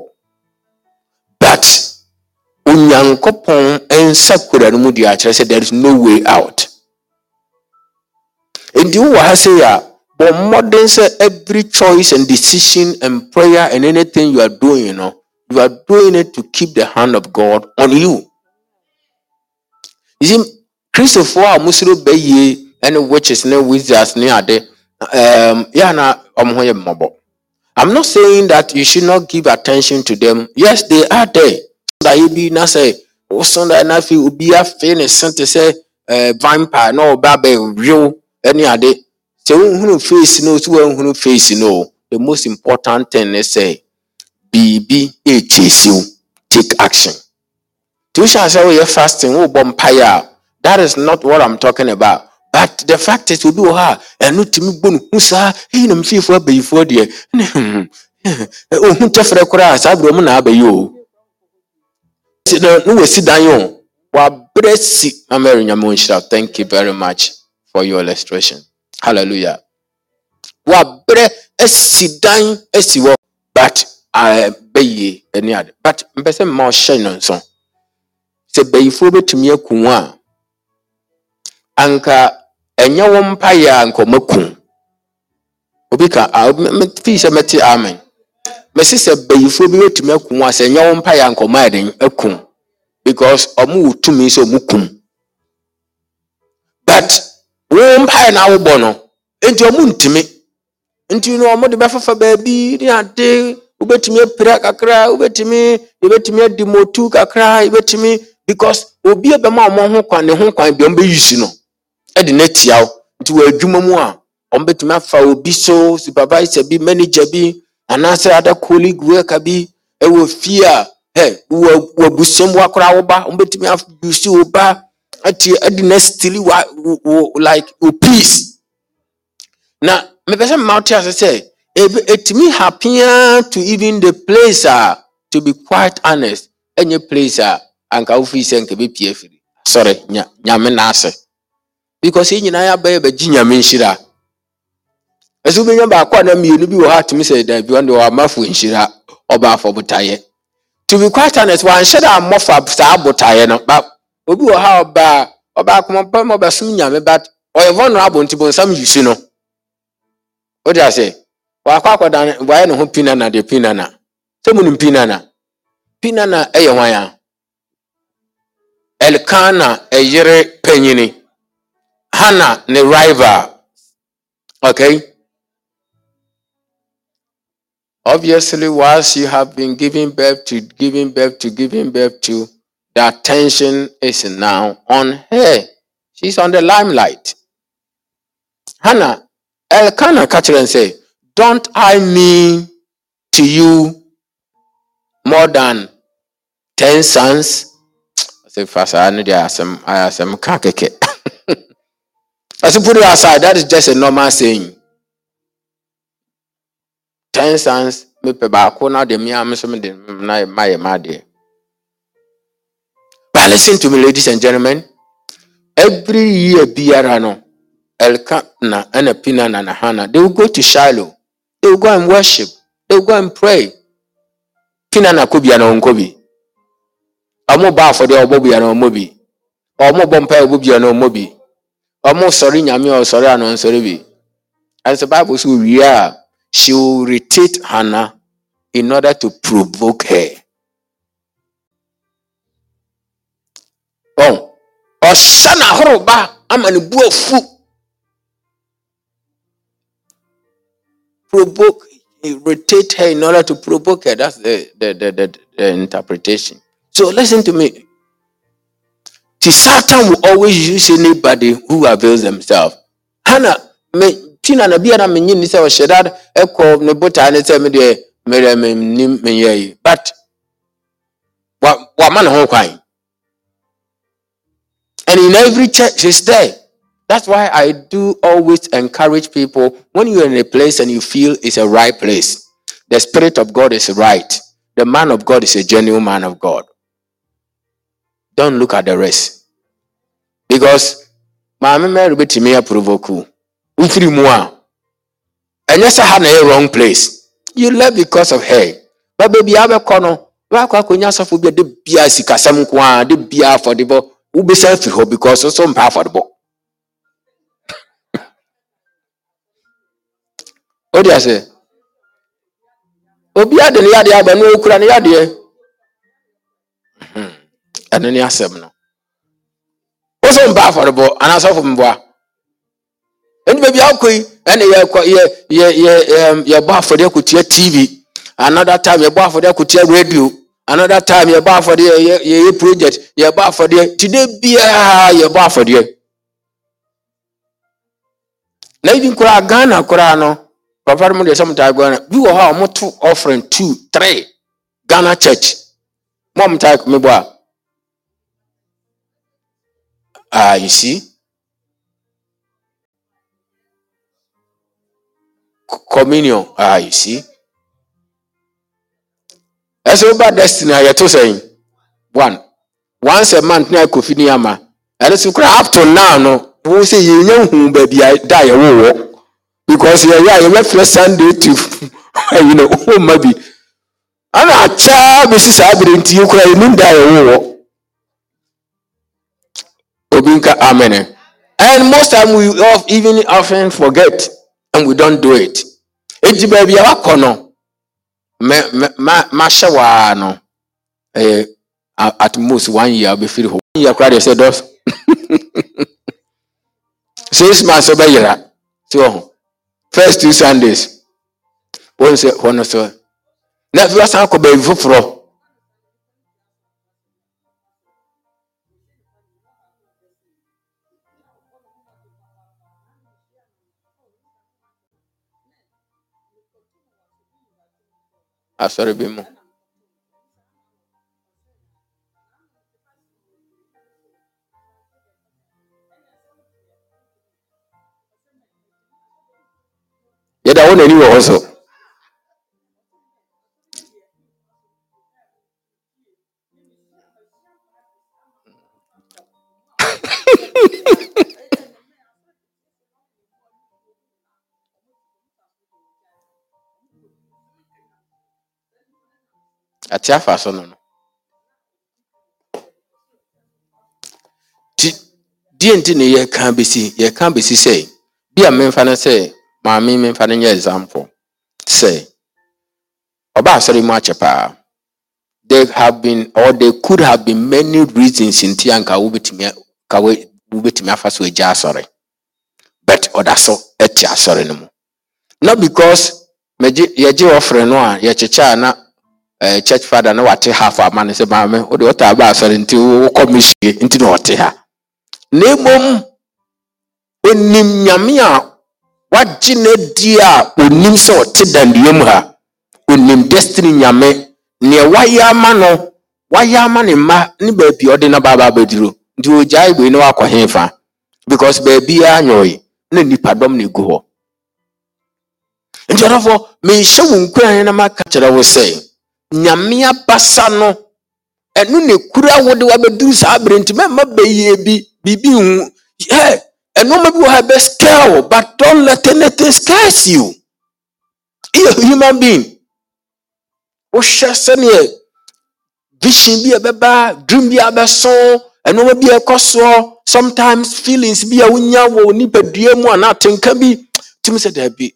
But onyankopɔn nsa kura no mu deɛ akyerɛ sɛ there is no way out nti wowɔ ha sei a bɔ mmɔden sɛ every choice and decision and prayer and anything you are doing you know, you are doing it to keep the hand of god on you you see kristofoɔ a musoro bɛyie ɛne witches ne wizards ne ade um, yeah, na ɔmo ho yɛ mmɔbɔ. I'm not saying that you should not give attention to them. Yes, they are there. That be na say, oh, Sunday na fi obi afe ne se te sɛ eh, vampire na ɔba bɛ real ɛne ade. Sɛ wohunu face no, so wohunu face no. The most important thing is say, biribi ɛɛkyɛsi wo. Take action. Nti wohyɛ sɛ woyɛ fasting, wobɔ mpaeɛ a, that is not what I'm talking about. But the fact is, obi wɔ hɔ a ɛno tumi bɔ no hu saa, eyi na mfiefoɔ abayifoɔ deɛ, ne ohun tɛfrɛ koraa saa abirɛ mu na aba yi o. Ne wasi dan o. Wabrɛ si Mary Nyame nhyira. Thank you very much for your illustration. Hallelujah. Wabrɛ asi dan asi hɔ but bɛyie ani ade. But mpɛ sɛ mma ɔhyɛ no nso. Sɛ bayifoɔ bɛtumi aku ho a, anka ɛnyɛ wo mpaeɛ a nka ɔmaku obi ka a fii sɛ mɛte amen mɛsi sɛ bayifoɔ bi bɛtumi aku ho a sɛ ɛnyɛ wo mpaeɛ a nka ɔma yɛ den aku because ɔmo wɔ tumi sɛ ɔmo kum but wo mpaeɛ na awobɔ no nti ɔmo ntumi nti no ɔmo de bɛfafa baabi ne ade wobɛtumi apira kakra wobɛtumi yɛbɛtumi adi motu kakra yɛbɛtumi because obi bɛma ɔmo ho kwan ne ho kwan bi ɔmo bɛyi no ɛde n'atia nti wɔ adwuma mu a ɔmo bɛtumi afa obi so supervisor bi manager bi anaasɛ ada colleague worker bi. Ɛwɔ fie a ɛ wɔ wɔ abusua mu akora wo ɔmo bɛtumi abusi wo ba ɛde n'asitili wa wo like wo peace. Na mepɛ sɛ mma wote ase sɛ ebe etumi happier to even the place a to be quite honest ɛnyɛ place a anka wofi sɛ nka bɛpie afiri. Sorry nya nyame n'ase. Because yɛn nyinaa yɛabɛyɛ bɛgye nyame nhyira. Ɛsɛ wobɛnya baako a na mmienu bi wɔ hɔ atumi sɛ daabi ɔno deɛ ɔamafo nhyira ɔba afɔ botaeɛ to be quite honest wanhyɛ dɛ ammɔfa saa botaeɛ no ba obi wɔ ha a ɔba a ɔbaako mɔpɛ ma ɔbɛsom nyame but ɔyɛ vulnerable nti bonsam yusi no. Wode ase wakɔ akɔda wayɛ ne ho pinana deɛ pinana. Sɛ mu pinana? Pinana ɛyɛ hwan a? Elkana ɛyere panyini. Hana ne rival. Okay? Obviously once you have been giving birth to giving birth to giving birth to the attention is now on her. She's on the limelight. Hannah elkanah ka kyerɛ no sɛ don't i mean to you more than ten sons? Ɔsɛ fa saa no deɛ asɛm ayɛ asɛm ka kɛkɛ ɔsɛ put it aside. That is just a normal saying. Ten sons mepɛ baako na de mmea me so mede na mayɛ m'adeɛ But listen to me, ladies and gentlemen. Every year, Biarano, Elkanah, and Pinan and Hannah, they will go to Shiloh. They will go and worship. They will go and pray. Pina Pinan Akubi and Onkobi. Amo ba for the Obobi and Omobi. Omo bompe Obobi and Omobi. Omo sorry Nyami or sorry and Onsoribi. As the Bible says, we are, she will irritate Hannah in order to provoke her. Ɔn ɔsa n'ahorow ba ama ne bu afu. Provoke eh, irritate her in order to provoke her. That's the the the, the, the interpretation. So listen to me. The Satan will always use anybody who avails themselves. Hannah, me tina na bia na menyi ni sɛ ɔhyɛ da ɛkɔ ne botaa ne sɛ me deɛ merɛ menim menyɛ yi. But wa wama ne ho kwan and in every church is there. That's why i do always encourage people when you're in a place and you feel it's a right place the spirit of god is right. The man of god is a genuine man of god. Don't look at the rest. Because maame mary bɛtumi aprovoke wofiri mu a ɛnyɛ sɛ ha na ɛyɛ wrong place. You left because of her. Ba baabi a wabɛkɔ no wakɔ akɔnya asɔfo bi a de bia sikasɛm nko a de bia afɔdebɔ wobɛsa firi hɔ because so mpa afɔdebɔ wode ase? Obiara de ne yadeɛ aba no ɔkura ne yadeɛ. Mhm. ɛno ne asɛm no. Wo so mpa afɔdebɔ anaasɔfo mboa? Ɛnti baabi a wokɔ yi ɛne yɛkɔ yɛ yɛ yɛ yɛbɔ afɔdeɛ kɔtua tv another time yɛbɔ afɔdeɛ kɔtua radio another time yɛbɔ afɔdeɛ yɛ yɛyɛ project yɛbɔ afɔdeɛ tide biara yɛbɔ afɔdeɛ na even koraa ghana koraa no. Papa no mu deɛ sɛ motaa ghana bi wɔ hɔ a ɔmoto offering two three ghana church. Mo a motaa mebɔ a ah you see? Communion. Ah you see ɛsɛ woba destiny a yɛto sɛn one. Once a month na kofi ni ama ɛno so koraa up to now no. Wo sɛ yɛnya hu baabi a da yɛwo wɔ because yɛyɛ a yɛbɛfrɛ sunday to you know woma bi ana akyɛa bɛsi saa bere nti yɛ koraa yɛnim da yɛwo wɔ obi nka amen. And most time we even often forget and we don't do it. Enti baabi a wakɔ no mahyɛ waa no ɛyɛ at most one year bɛfiri hɔ. One year koraa deɛ sɛ dɔs six months ɔbɛyera ti wɔ ho first two sundays. Wɔn sɛ hɔ no so na afei wasan akɔ baabi foforɔ asɔre bi mu yɛda wo n'ani wɔ hɔ so ate afa so no no. Ti deɛ nti ne yɛka bɛsi yɛka bɛsi sɛ bi a memfa no sɛ maame memfa no nyɛ example sɛ ɔba asɔre mu akyɛ paa. There have been or there could have been many reasons nti anka wobɛtumi a- ka wo- wobɛtumi afa so agya asɔre but ɔda so ɛte asɔre no mu. Not because yɛgye ɔfrɛ no a yɛkyekyɛ a na eh, church father na wate half ama no sɛ maame wode ɔtaa ba asɔre nti wo- wokɔ mehyie nti na ɔte ha. Na mmom onim nyame a wagye no adi a onim sɛ ɔte dandeɛ mu ha. Onim destiny nyame. Neɛ wayɛ ama no wayɛ ama ne mma ne baabi a ɔde no baaba abɛduro nti ogyae wei na wakɔ hefa because baabiaa nyɔe na nnipadɔm na ɛgu hɔ. Nti ɔdɔfoɔ menhyɛ wo nkuran na maka kyerɛ wo sɛ nyame abasa no ɛno na kura wo de wabɛduru saa bere nti mɛma bɛyie bi biribi hu ɛ ɛnɔɔma bi wɔ ha bɛ scare wo but don't let anything scares you. A human being. Wohyɛ sɛneɛ vision bi a ɛbɛba dream bi a bɛso ɛnɔɔma bi a ɛkɔ soɔ sometimes feelings bi a wonya wɔ nipadua mu anaa atenka bi. Tumi sɛ daabi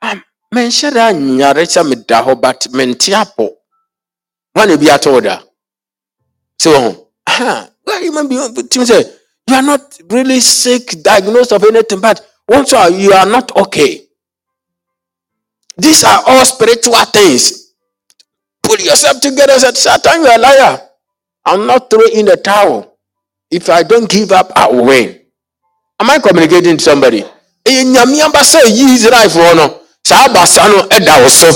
"Ah, menhyɛ da nyare sɛ meda hɔ but mente apɔ wane bi wo da sɛ wɔ ho "Ah, well, human being tumi sɛ you are not really sick diagnosed of anything but once you are, you are not okay these are all spiritual things pull yourself together said, Satan, you're a liar. I'm not throwing in the towel. If I don't give up, I will win. Am I communicating to somebody? Nyame abasa yi Israelfoɔ no, saa abasa no ɛda wo so.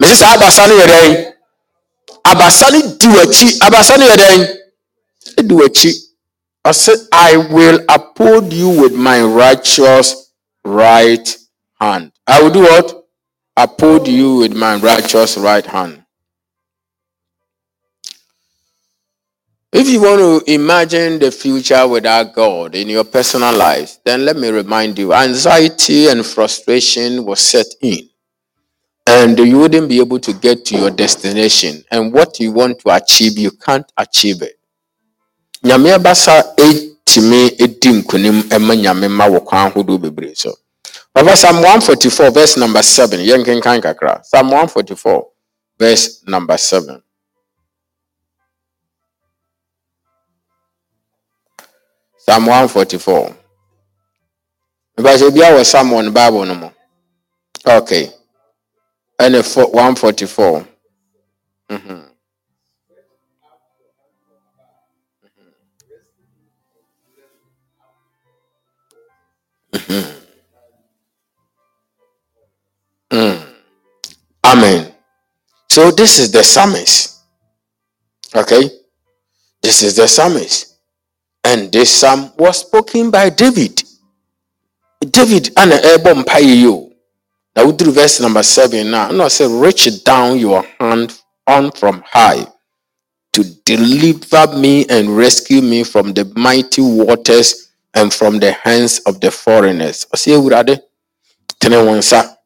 Mesi saa abasa no yɛ dɛn? Abasa no di w'akyi. Abasa no yɛ dɛn? Ɛdi w'akyi. Ɔsɛ, I will uphold you with my righteous right hand. I will do what? Uphold you with my righteous right hand. If you want to imagine the future without God in your personal life, then let me remind you anxiety and frustration will set in, and you wouldn't be able to get to your destination. And what you want to achieve, you can't achieve it. Nyame abasa etimi edi nkunim ɛma nyame ma wɔ kwan ahodoɔ so. Papa Psalm 144 verse number 7. Yɛn kenkan kakra. Psalm 144 verse number 7. Psalm 144. Because ebi awɔ Psalm someone Bible no more. Okay. Fo- 144. Mhm. Mm. Amen. So this is the psalmist. Okay. This is the psalmist. And this psalm was spoken by David. David ana ɛbɔ mpaeɛ yi o. Na woduru verse number seven now. Na ɔsɛ reach down your hand on from high to deliver me and rescue me from the mighty waters and from the hands of the foreigners. Ɔsɛ Awurade tene wɔn nsa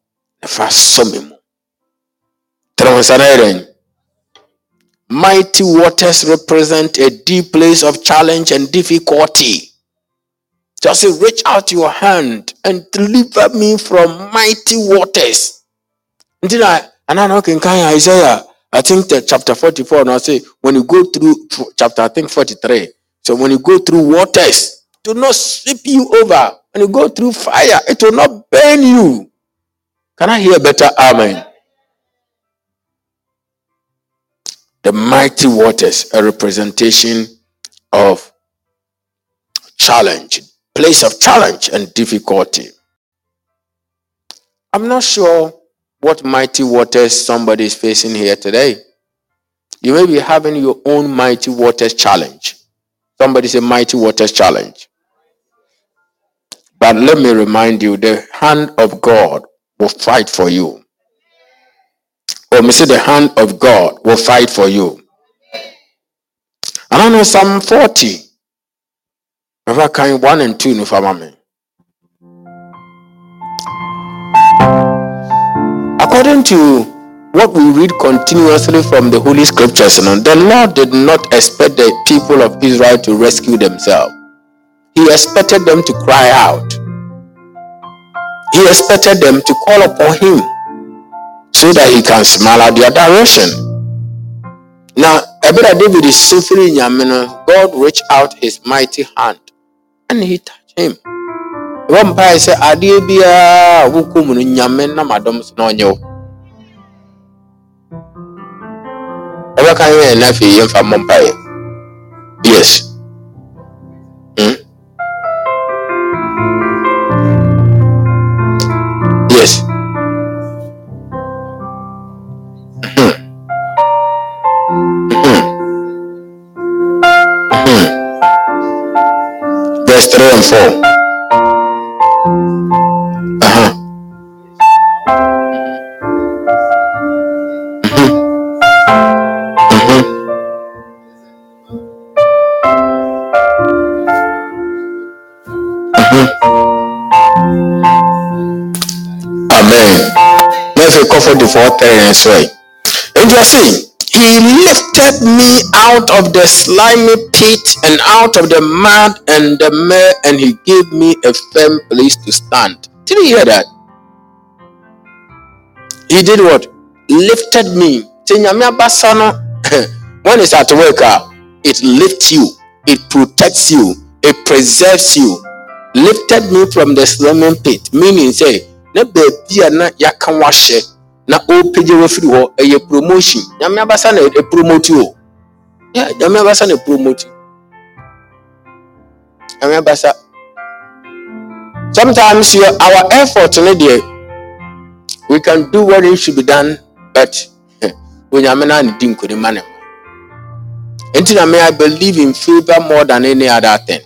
na fa sɔ me mu. Tene wɔn nsa? Mighty waters represent a deep place of challenge and difficulty. Just say, reach out your hand and deliver me from mighty waters. Nti na ana na ɔkenkan Isaiah, I think the chapter 44 now say when you go through chapter I think 43. So when you go through waters, will not sweep you over. When you go through fire, it will not burn you. Can I hear better? Amen. The mighty waters, a representation of challenge, place of challenge and difficulty. I'm not sure what mighty waters somebody is facing here today. You may be having your own mighty waters challenge. Somebody say mighty waters challenge. But let me remind you the hand of God will fight for you. Or me say the hand of God will fight for you. And I know Psalm 40. Remember kind 1 and 2 no fama me. According to what we read continuously from the Holy Scriptures, the Lord did not expect the people of Israel to rescue themselves. He expected them to cry out. He expected them to call upon Him so that he can smile at their direction. Now, Abeda David is suffering Yamino. God reached out his mighty hand and he touched him. One pie said, Adia Bia Wukum Yamina, Madam Snonyo. Ever can you enough in for Mumbai? Yes. and four. Uh-huh. Mm-hmm. Mm-hmm. Mm-hmm. Amen. volta go for the four right? And you are saying, lifted me out of the slimy pit and out of the mud and the mire, and he gave me a firm place to stand. Did you hear that? He did what? Lifted me. When it's at work, ah, it lifts you, it protects you, it preserves you. Lifted me from the slimy pit, meaning say, na baabi a na yɛaka wahyɛ na ɔpagya wafiri hɔ ɛyɛ promotion. Nyame abasa na ɛpromote o nyame abasa na ɛpromote nyame abasa. Sometimes your, our effort no deɛ we can do what it should be done but eh, onyame no a ne di nkonima ne ma nti na me i believe in favor more than any other thing.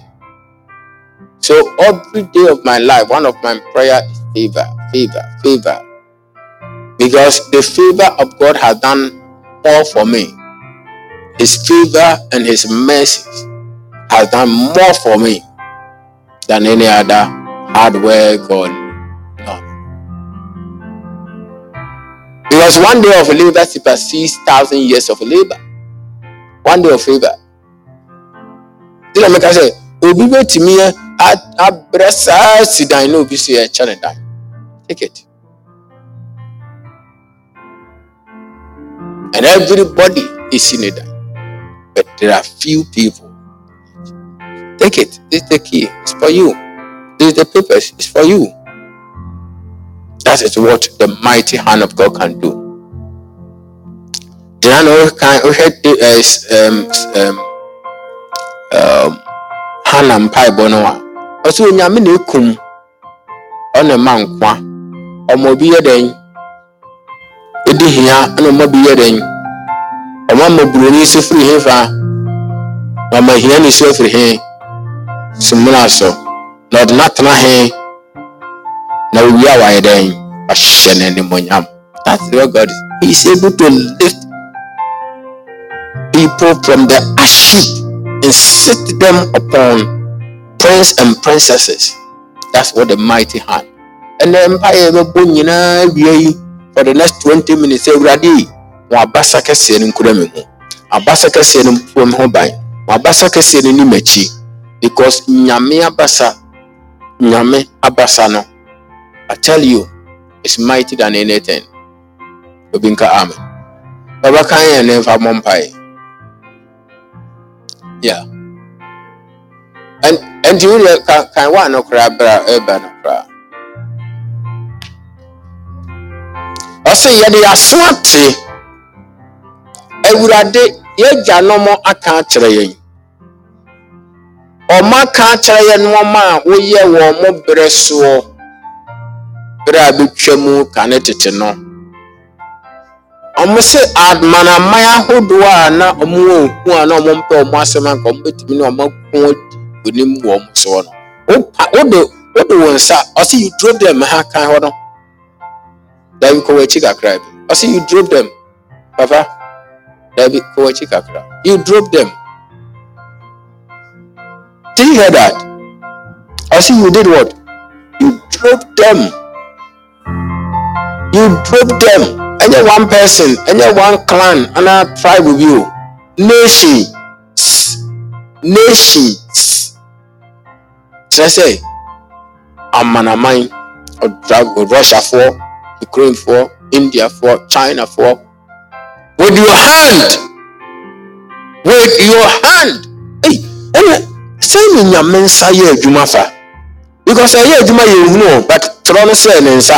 So every day of my life one of my prayer is favor favor favor because the favor of god has done all for me his favor and his mercy has done more for me than any other hard work or no. Because one day of labor supersedes thousand years of labor. One day of favor. Did I make I say, Obi abrɛ saa si dan na obi so yɛ kyɛ ne dan. Take it. And everybody is in it. But there are few people. Take it. This is the key. It's for you. This is the papers. It's for you. That is what the mighty hand of God can do. Then we had is um um um Hannah mpaebɔ no a ɔsɛ onyame na ekum ɔna ma nkwa ɔmo bi yɛ dɛn edi hia ɛna ɔmo bi yɛ dɛn? Ɔmo ama buroni so firi he fa? Na ɔmo hia ne so afiri he? Sumuna so. Na ɔde n'atena he? Na owie a wayɛ dɛn? Wahyɛ n'animonyam that's what God is. He is able to lift people from the ash heap and sit them upon prince and princesses. That's what the mighty hand. And then mpaeɛ bɛbɔ nyinaa wie yi for the next twenty minutes awurade yi wɔn abasa kɛseɛ no nkura mi ho abasa kɛseɛ no mpuo mi ho ban wɔn abasa kɛseɛ no nim akyi because nyame abasa nyame abasa no I tell you, it's mighty than anything. Obi nka amen. Baba kan yɛn ne nfa mmɔ mpae. Yeah. You deɛ kan kan wa no koraa bra ɛba no Ɔsɛ yɛde aso ate. Awurade yɛgya nɔmɔ aka akyerɛ yɛn. Ɔmo aka akyerɛ yɛn nneɛma a woyɛ wɔ ɔmo berɛ soɔ. bere a betwa mu ka tete no. Ɔmo sɛ amanaman ahodoɔ a na ɔmo wɔ ohu a na ɔmo mpɛ ɔmo asɛm anka ɔmo betumi na ɔmo adi onim wɔ ɔmo soɔ no. Wode wo nsa. Ɔsɛ you drop them ha kan hɔ no. Dabi kɔ w'akyi kakra bi ɔsɛ you drop them. Papa dabi w'akyi kakra you drop them. Did you hear that? I see you did what? You drop them. You drop them. Any one person any one clan ana tribe bi o nations nations kyerɛ sɛ amanaman ɔdra russiafoɔ ukrainefoɔ indiafoɔ chinafoɔ with your hand. With your hand. Ɛy ɛnna sɛn ni nyame nsa yɛ adwuma fa? Because ɛyɛ adwuma yɛ ehunu o but twerɛ no sɛ ne nsa.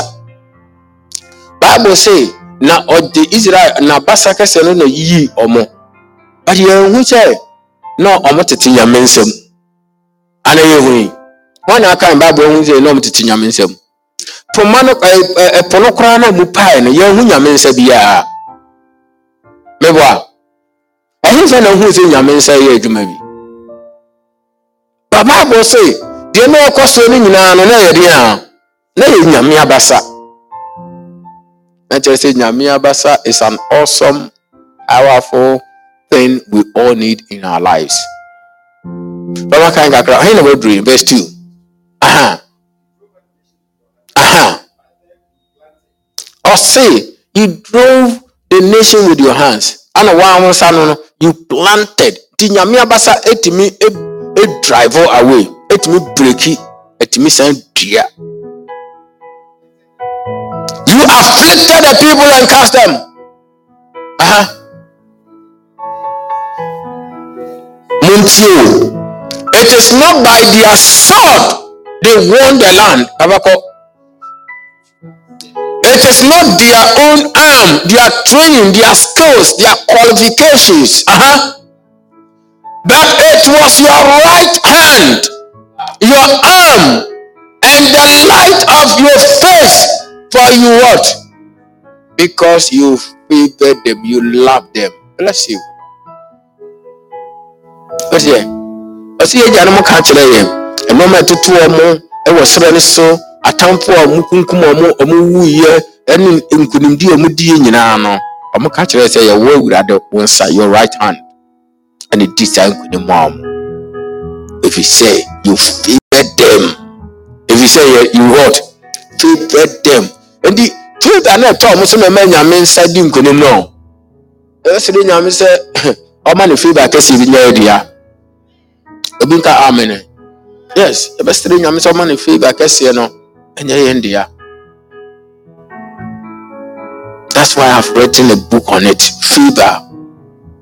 Bible say na ɔde israel n'abasa kɛseɛ no na yiyii ɔmo but yɛn hu sɛ na ɔmo tete nyame nsam ana yɛn hu yi. Wɔn na aka bible hu sɛ na ɔmo tete nyame nsam poma no ɛɛ ɛɛ ɛpo no koraa na ɔmo pae no yɛn hu nyame nsa biara. Mɛbɔ a ɛhe sɛ na hu sɛ nyame nsa yɛ adwuma bi? Ba bible say deɛ na ɛkɔ so no nyinaa no na yɛ deɛ a na yɛ nyame abasa. Na sɛ nyame abasa is an awesome powerful thing we all need in our lives. Bɛma kan kakra ɔhe na waduru verse 2 aha aha ɔse you drove the nation with your hands. Ana wɔn nsa no no you planted. Nti nyame abasa etumi e e drive away. Etumi breki etumi san dua you afflicted the people and cast them. Aha muntie o it is not by their sword they won the land. Abakɔ It is not their own arm, their training, their skills, their qualifications. Uh-huh. But it was your right hand, your arm, and the light of your face for you what? Because you favored them, you love them. Bless you. What's here? Ɔsi yɛ gya no mo ka kyerɛ yɛn nneɛma a ɛtoto wɔn wɔ srɛ no so atamfo a wɔn kunkum wɔn wɔn wuyɛ ɛne nkunimdi a wɔn di nyinaa no wɔn ka kyerɛ sɛ yɛwɔ awurade wɔn nsa your right hand ɛna di saa nkunim a wɔn efi sɛ you favour them. Efi sɛ yɛ you what? Favour them. Nti favour na ɛtɔ wɔn so na ɛmɛ nyame nsa di nkunim no ɛsɛ de nyame sɛ ɔma ne favour kɛseɛ bi nyɛ ɛdua obi nka amen. Yes ɛbɛsere nyame sɛ ɔma ne favour kɛseɛ no ɛnyɛ yɛn that's why i've written a book on it. Favor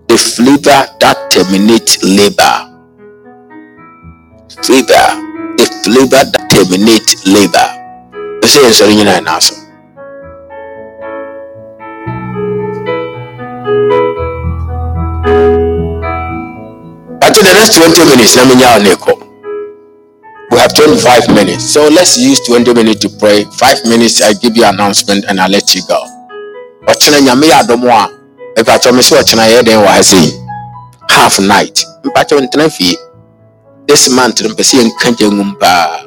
the flavor that terminates labor. Favor the flavor that terminates labor. Ɛsɛ yɛn sɔre nyinaa ɛna so until the next 20 minutes let me know Nico. Have 25 minutes. So let's use 20 minutes to pray. 5 minutes i give you announcement and i'll let you go. Ɔkyena nyame yɛ adom a mpatwɛ me sɛ ɔkyena yɛ den wɔ ha sei half night. Mpatwɛ ntena fie this month no mpɛ sɛ yɛnka gya ngum paa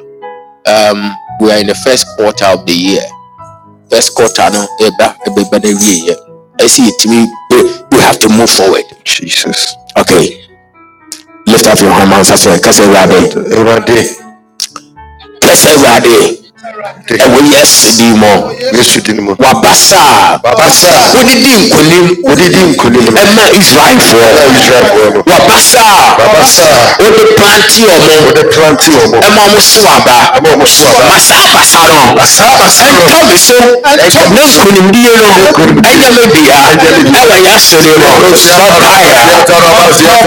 um, we are in the first quarter of the year. First quarter no ɛba ɛbɛba no awieyɛ ɛsɛ yɛtumi we have to move forward. Jesus. okay. Lift up your hands and say kasa awurade Awurade, kasa awurade ẹwọ yẹsu di mọ yẹsu di mọ wà basa basa odidi nkoni odidi nkoni ẹmẹ israel fọ israel fọ wà basa basa odi planti ọmọ odi planti ọmọ ẹmọ ọmọ sọ aba ẹmọ ọmọ sọ aba masa basa nọ masa basa nọ ẹntọ bi so ẹntọ ne nkoni ndi yẹ nọ ẹnyẹ mi bi ya ẹwọ yẹsu di mọ ọbaya ọbaya.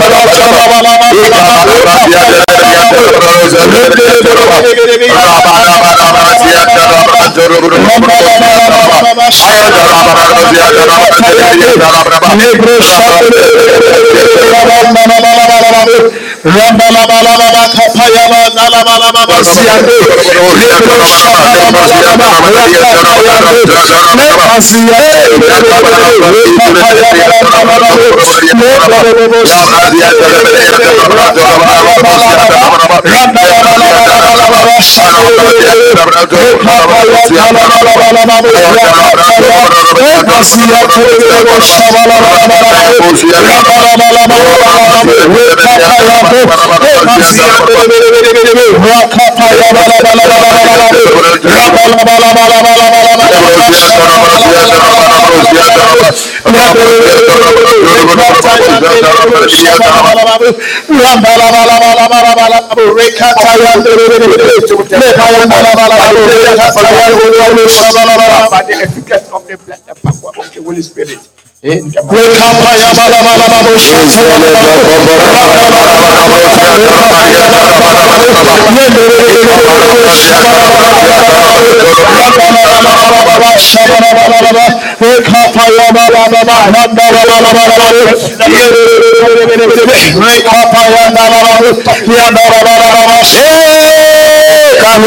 Rabba Rekata by the efficacy of the blood, the power of the Holy Spirit. In the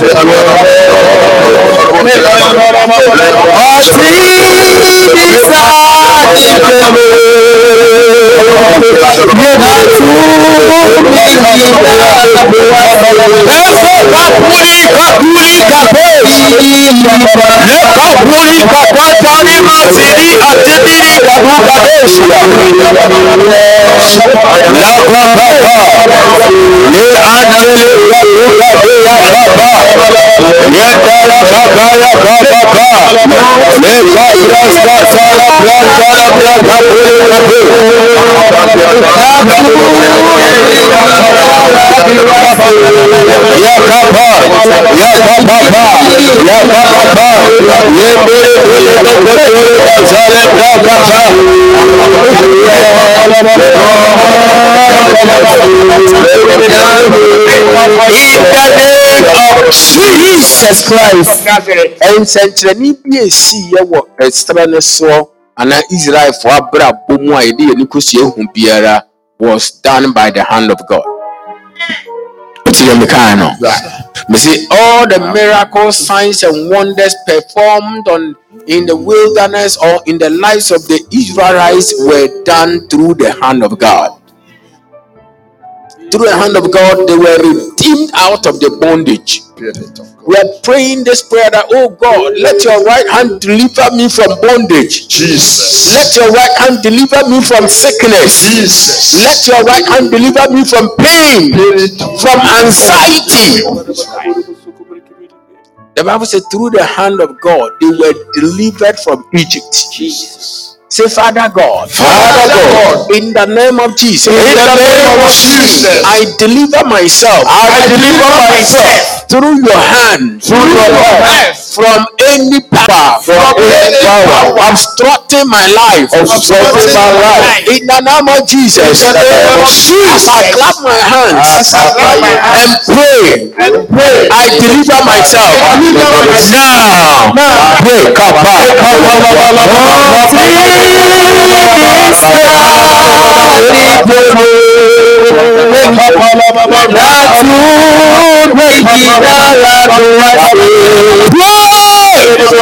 mighty Thank kapuri kapuri Let's go. Jesus Christ, ɛnsɛnkyerɛnne bi a esi yɛ wɔ ɛsrɛ ne soɔ. Anaa israelfoɔ abrabɔ mu a yɛde yɛn kosua ehu biara was done by the hand of god. Oti yɛ mekaa no mesi all the miracles signs and wonders performed on in the wilderness or in the lives of the israelites were done through the hand of god. Through the hand of god they were redeemed out of the bondage we are praying this prayer that, oh God, let your right hand deliver me from bondage. Jesus. Let your right hand deliver me from sickness. Jesus. Let your right hand deliver me from pain, from anxiety. The Bible said, through the hand of God, they were delivered from Egypt. Jesus. Say, Father God, Father God, in the name of Jesus, in the name of Jesus, I deliver myself I deliver myself through your hand through your hand from any power from any power obstructing my life obstructing my life. in the name of Jesus In the name of as I clap my hands As I clap my hands and pray and pray. I deliver myself Now, Pray!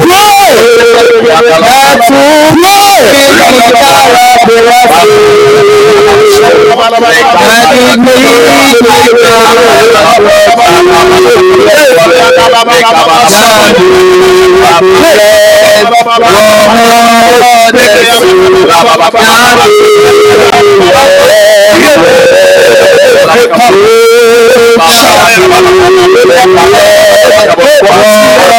Pray! Kappa. Yeah,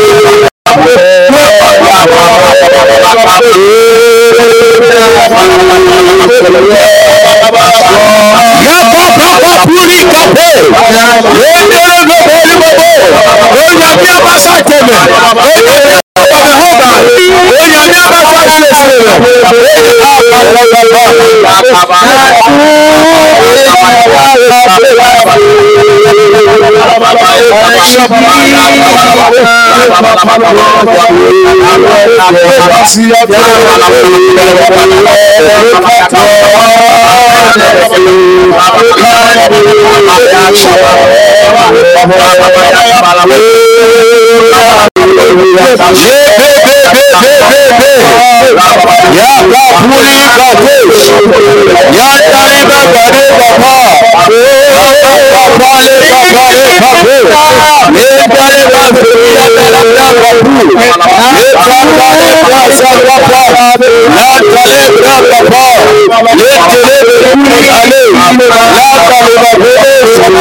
Yeah,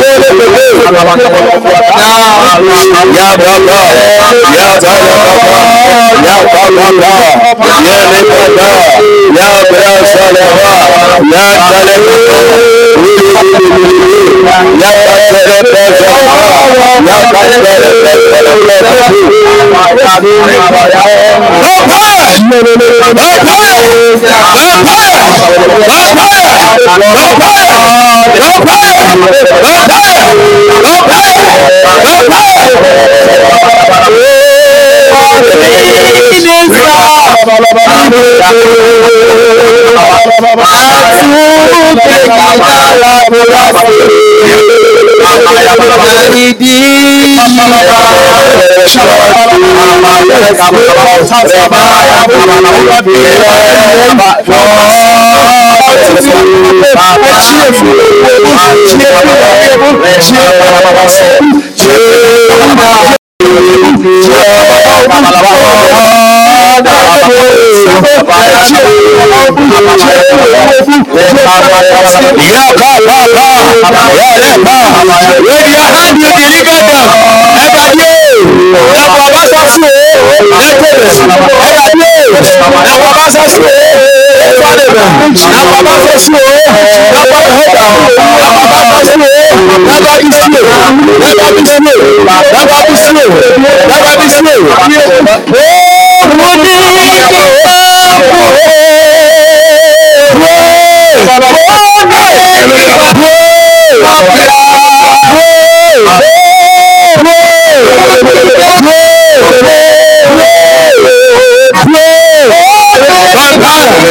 Let Ya Baba, Ya Baba, Ya Baba, Ya Lebaba, Ya Brasalaba, Ya Taleba, Ya Katereba, Ya Ya Bye. títí bàbá ṣe fún ewu ṣe fún ewu ṣe bàbá ṣe ṣe bàbá ṣe bàbá Yàrá bá bá bá yàrá bá. Wẹ́n yàrá ni kìrìkàtà ẹ̀ka yé. Yàrá. Sasu o, efade bẹ, na Baba sasu o, na Baba hẹta, na Baba sasu o, na Baba bisi o, na Baba bisi o, na Baba bisi o, na Baba bisi o. Oh, o mo ní Yeah,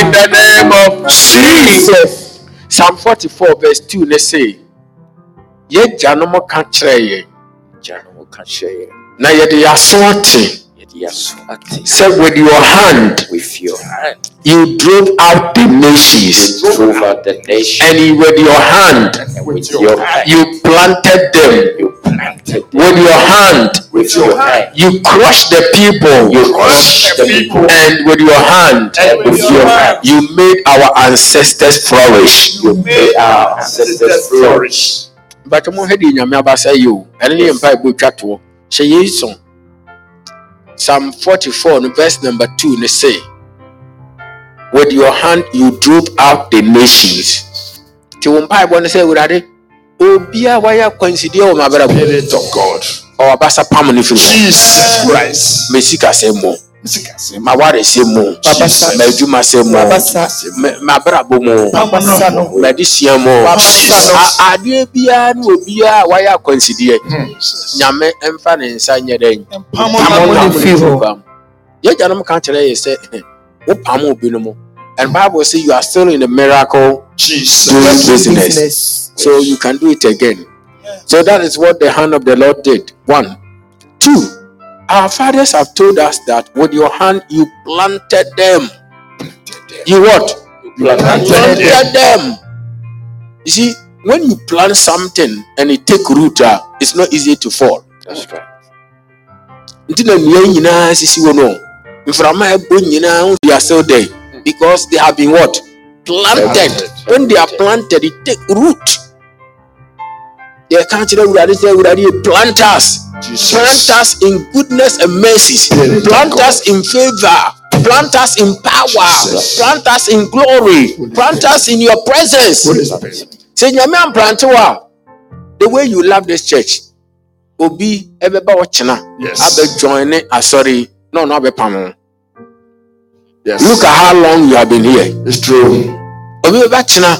In the name of Jesus. Psalm 44 verse 2 ne say, yɛ gyanom ka kyerɛ yɛn Gyanom ka na yɛde yɛaso ate yɛde yɛaso ate. sɛ with your hand With your hand, you drove out the nations. Out the nation. and with your hand And with your hand, you planted them. You planted them. with your hand With your hand, you crushed the people. You crushed the people. and with your hand And with your hand, you made our ancestors flourish. you made our ancestors flourish. bàtà mo hɛ de nyame abasa yi o ɛne ne mpa ebo twa toɔ hyɛ yɛn so psalm forty four no verse number two ne say with your hand you drove out the nations ti wɔn mpa ebɔ ne sɛ ewurade obiara wayɛ akwansideɛ wɔ m'abrabɔ Spirit of God. ɔwɔ abasa pam ne firi hɔ Jesus Christ. mesi kasa mu Sikasɛm. ma ware se mu Wabasa. ma adwuma se mu Wabasa. ma- ma abrabɔ mu Wabasa no. ma de sua mu Wabasa no. A- adeɛ biara ne obiara wayɛ akwansideɛ hmm. nyame mfa ne nsa nyɛ dɛn Pam ne firi hɔ. yɛgyanom ka kyerɛ yɛ sɛ wopam obinom and bible say you are still in the miracle Jesus. doing Business. so you can do it again so that is what the hand of the lord did one two our fathers have told us that with your hand you planted them. You what? You planted them. You see when you plant something and it take root ah it's not easy to fall. That's right. nti na nnua nyinaa sisi hɔ no. Mframa a ɛbɔ nyinaa they are still there because they have been what? Planted. When they are planted it take root. Yɛka kyerɛ awurade sɛ awurade yɛ plant us plant us in goodness and mercies. Plant us in favour plant us in power, Jesus. plant us in glory, plant us in your presence. Say nyame the way you love this church obi ɛbɛba wɔ kyena Yes. abɛjoin ne asɔre ah, yi, na ɔno abɛpam ho Yes. look at how long you have been here. It's true. obi bɛba kyena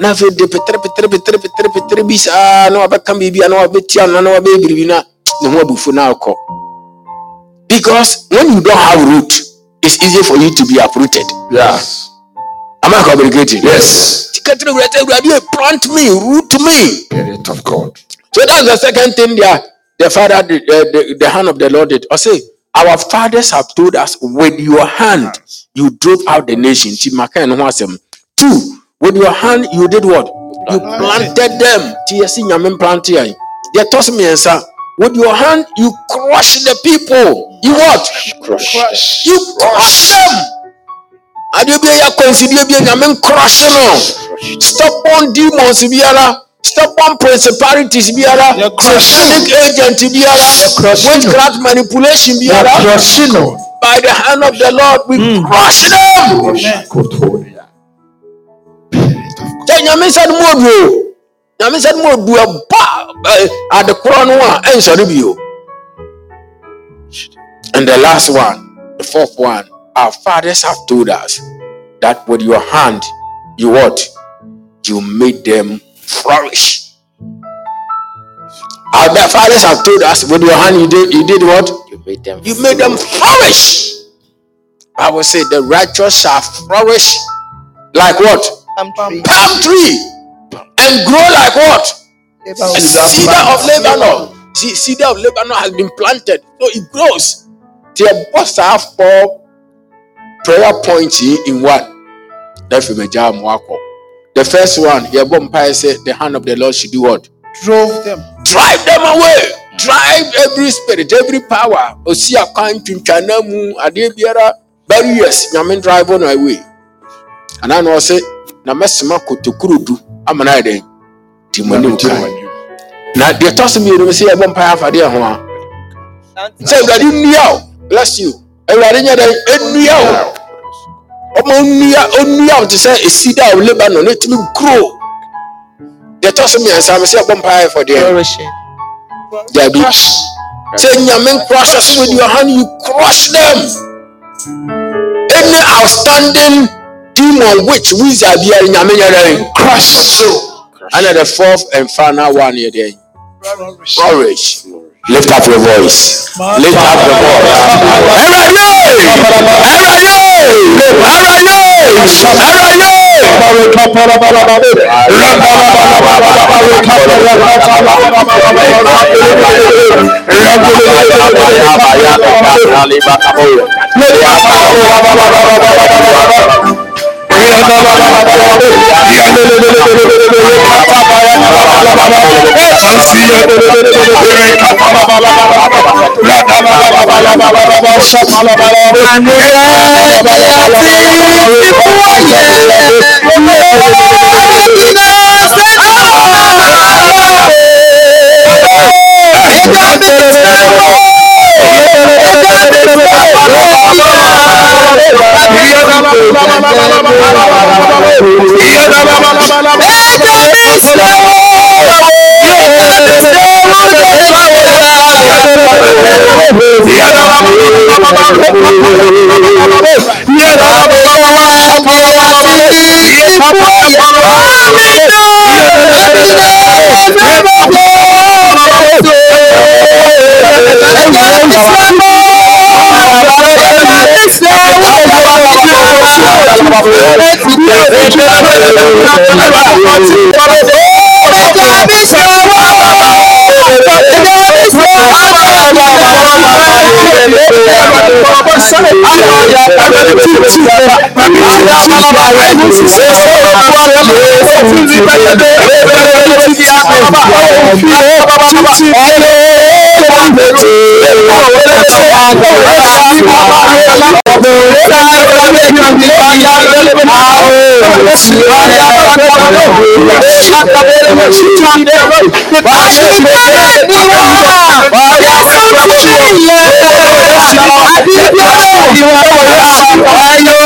na afei de petere petere petere petere petere bi saa na wabɛka biribi a na wabɛtia no na wabɛyɛ biribi na ne ho abufu na akɔ because when you don't have root it's easy for you to be uprooted Yeah. am I communicating Yes. tikatire wurete wurade plant me root me Spirit of God. So that's the second thing there. The father, did, uh, the, the hand of the Lord did. I say, our fathers have told us, with your hand you drove out the nation. Ti maka ɛno ho. Two, with your hand you did what? You planted them. Ti yɛsi me and yɛn. Deɛ ɛtɔ so mmiɛnsa, with your hand you crush the people. You what? Crush. You crush them. Adeɛ bi a yɛ akɔnsidie bi nyame crush no. stubborn demons biara stubborn principalities biara satanic agent biara witchcraft manipulation biara by the hand of the lord we crush them Kotoria. Spirit of God. nyame sɛ mu odu o nyame sɛ no mu odu ɛba ɛ, eh, adekorɔ no a ɛnsɔre bio. And the last one the fourth one our fathers have told us that with your hand you what? You made them flourish. Our fathers have told us with your hand you did you did what? You made them. you made them flourish. i will say the righteous shall flourish like what? Palm tree. palm tree and grow like what? A cedar of lebanon. See cedar of lebanon has been planted. So it grows. Till boss have four prayer points in one. The first one mpaeɛ sɛ the hand of the lord should do what? Drove them. drive them away. Drive every spirit every power. Osi akwan twintwana mu adeɛ biara barriers nyame drive no away anaa na ɔsɛ na mɛsoma kotokurodu ama no ayɛ dɛn di mo anim kan na deɛ ɛtɔ so mmienu sɛ yɛbɔ mpaeɛ afadeɛ ho a sɛ awurade nnua o bless you. Awurade nyɛ dɛn? Ɛnnua o ɔma nnua onnua wo te sɛ esida a lebanon na ɛtumi grow deɛ ɛtɔ so mmiɛnsa me sɛ yɛbɔ mpaeɛ afadeɛ. Flourishing. Dabi. Say Nyamin crush us with your hand, you crush them. Any outstanding demon, witch, wizard, here in. Yamin, crush. And the fourth and final one here, then. Flourish. Lift up your voice. Lift up your voice. Ìjọba Hello. Ayọ̀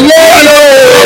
Yeah.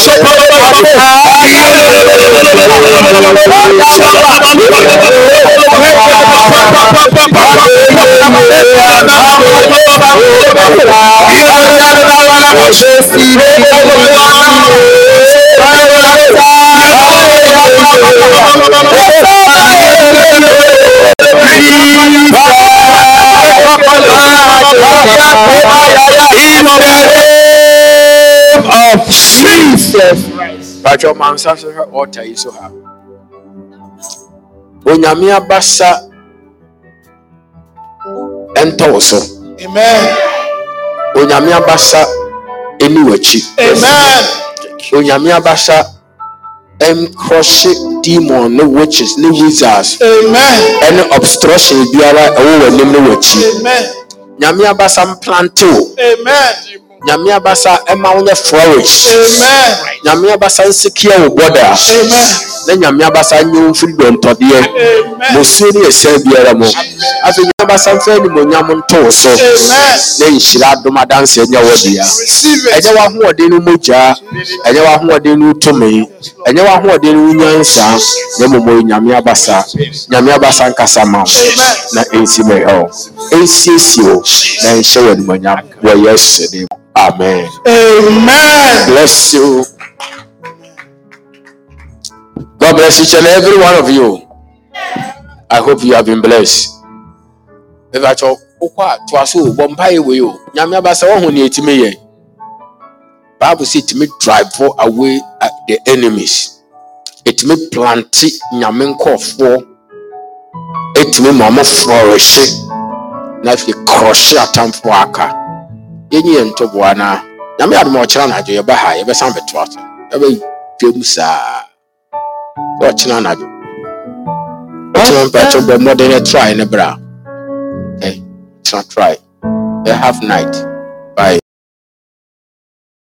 Yeah. Ɔmansa so hwɛ ɔta yi so ha onyame abasa ɛntɔ wo so Amen. onyame abasa ɛni w'akyi Amen. onyame abasa ɛnkrɔhye demon ne witches ne wizards Amen. ɛne obstruction biara ɛwɔ w'anim ne w'akyi Amen. nyame abasa mplante Amen. Nyame abasa ɛma wo nyɛ flourish Amen. nyame abasa nsekia wo bɔda Amen. Na nyame abasa wo mfiri dɔntɔdeɛ. Musuo ne ɛsɛ biara mu afei nyame abasa mfa animonyam nto so. Na nhyira adom adanseɛ nyɛ wɔ dea ɛnyɛ w'ahoɔden no mogyaa ɛnyɛ w'ahoɔden no tumi. Ɛnyɛ w'ahoɔden no nyansa. Na mmom nyame abasa. Nyame abasa nkasa ma wo. Na ɛnsi bɛhɛ wo ɛnsiesie wo. Na ɛnhyɛ wɔ animonyam. Wɔ yesu dim amen. Amen. bless you bless each and every one of you. I hope you have been blessed. Ɛbɛkyɛ wokɔ a toa so o bɔ mpaeɛ wei o. Nyame abasa woahu ne ɛtumi yɛ bible sɛ ɛtumi drive away uh, the enemies. Ɛtumi plante nyame nkɔɔfoɔ ɛtumi ma ɔmo flɔrehye na afei krɔhye atamfoɔ aka yɛnyi yɛn ntoboa na nyame adom a ɔkyerɛ anadwo yɛbɛ ha yɛbɛsan bɛtoa so yɛbɛdwam saa ɔkyena anadwo ɔkyena mpɛkyɛ bɔ mmɔden no try ne berɛ a ɛ kyena try ɛ half night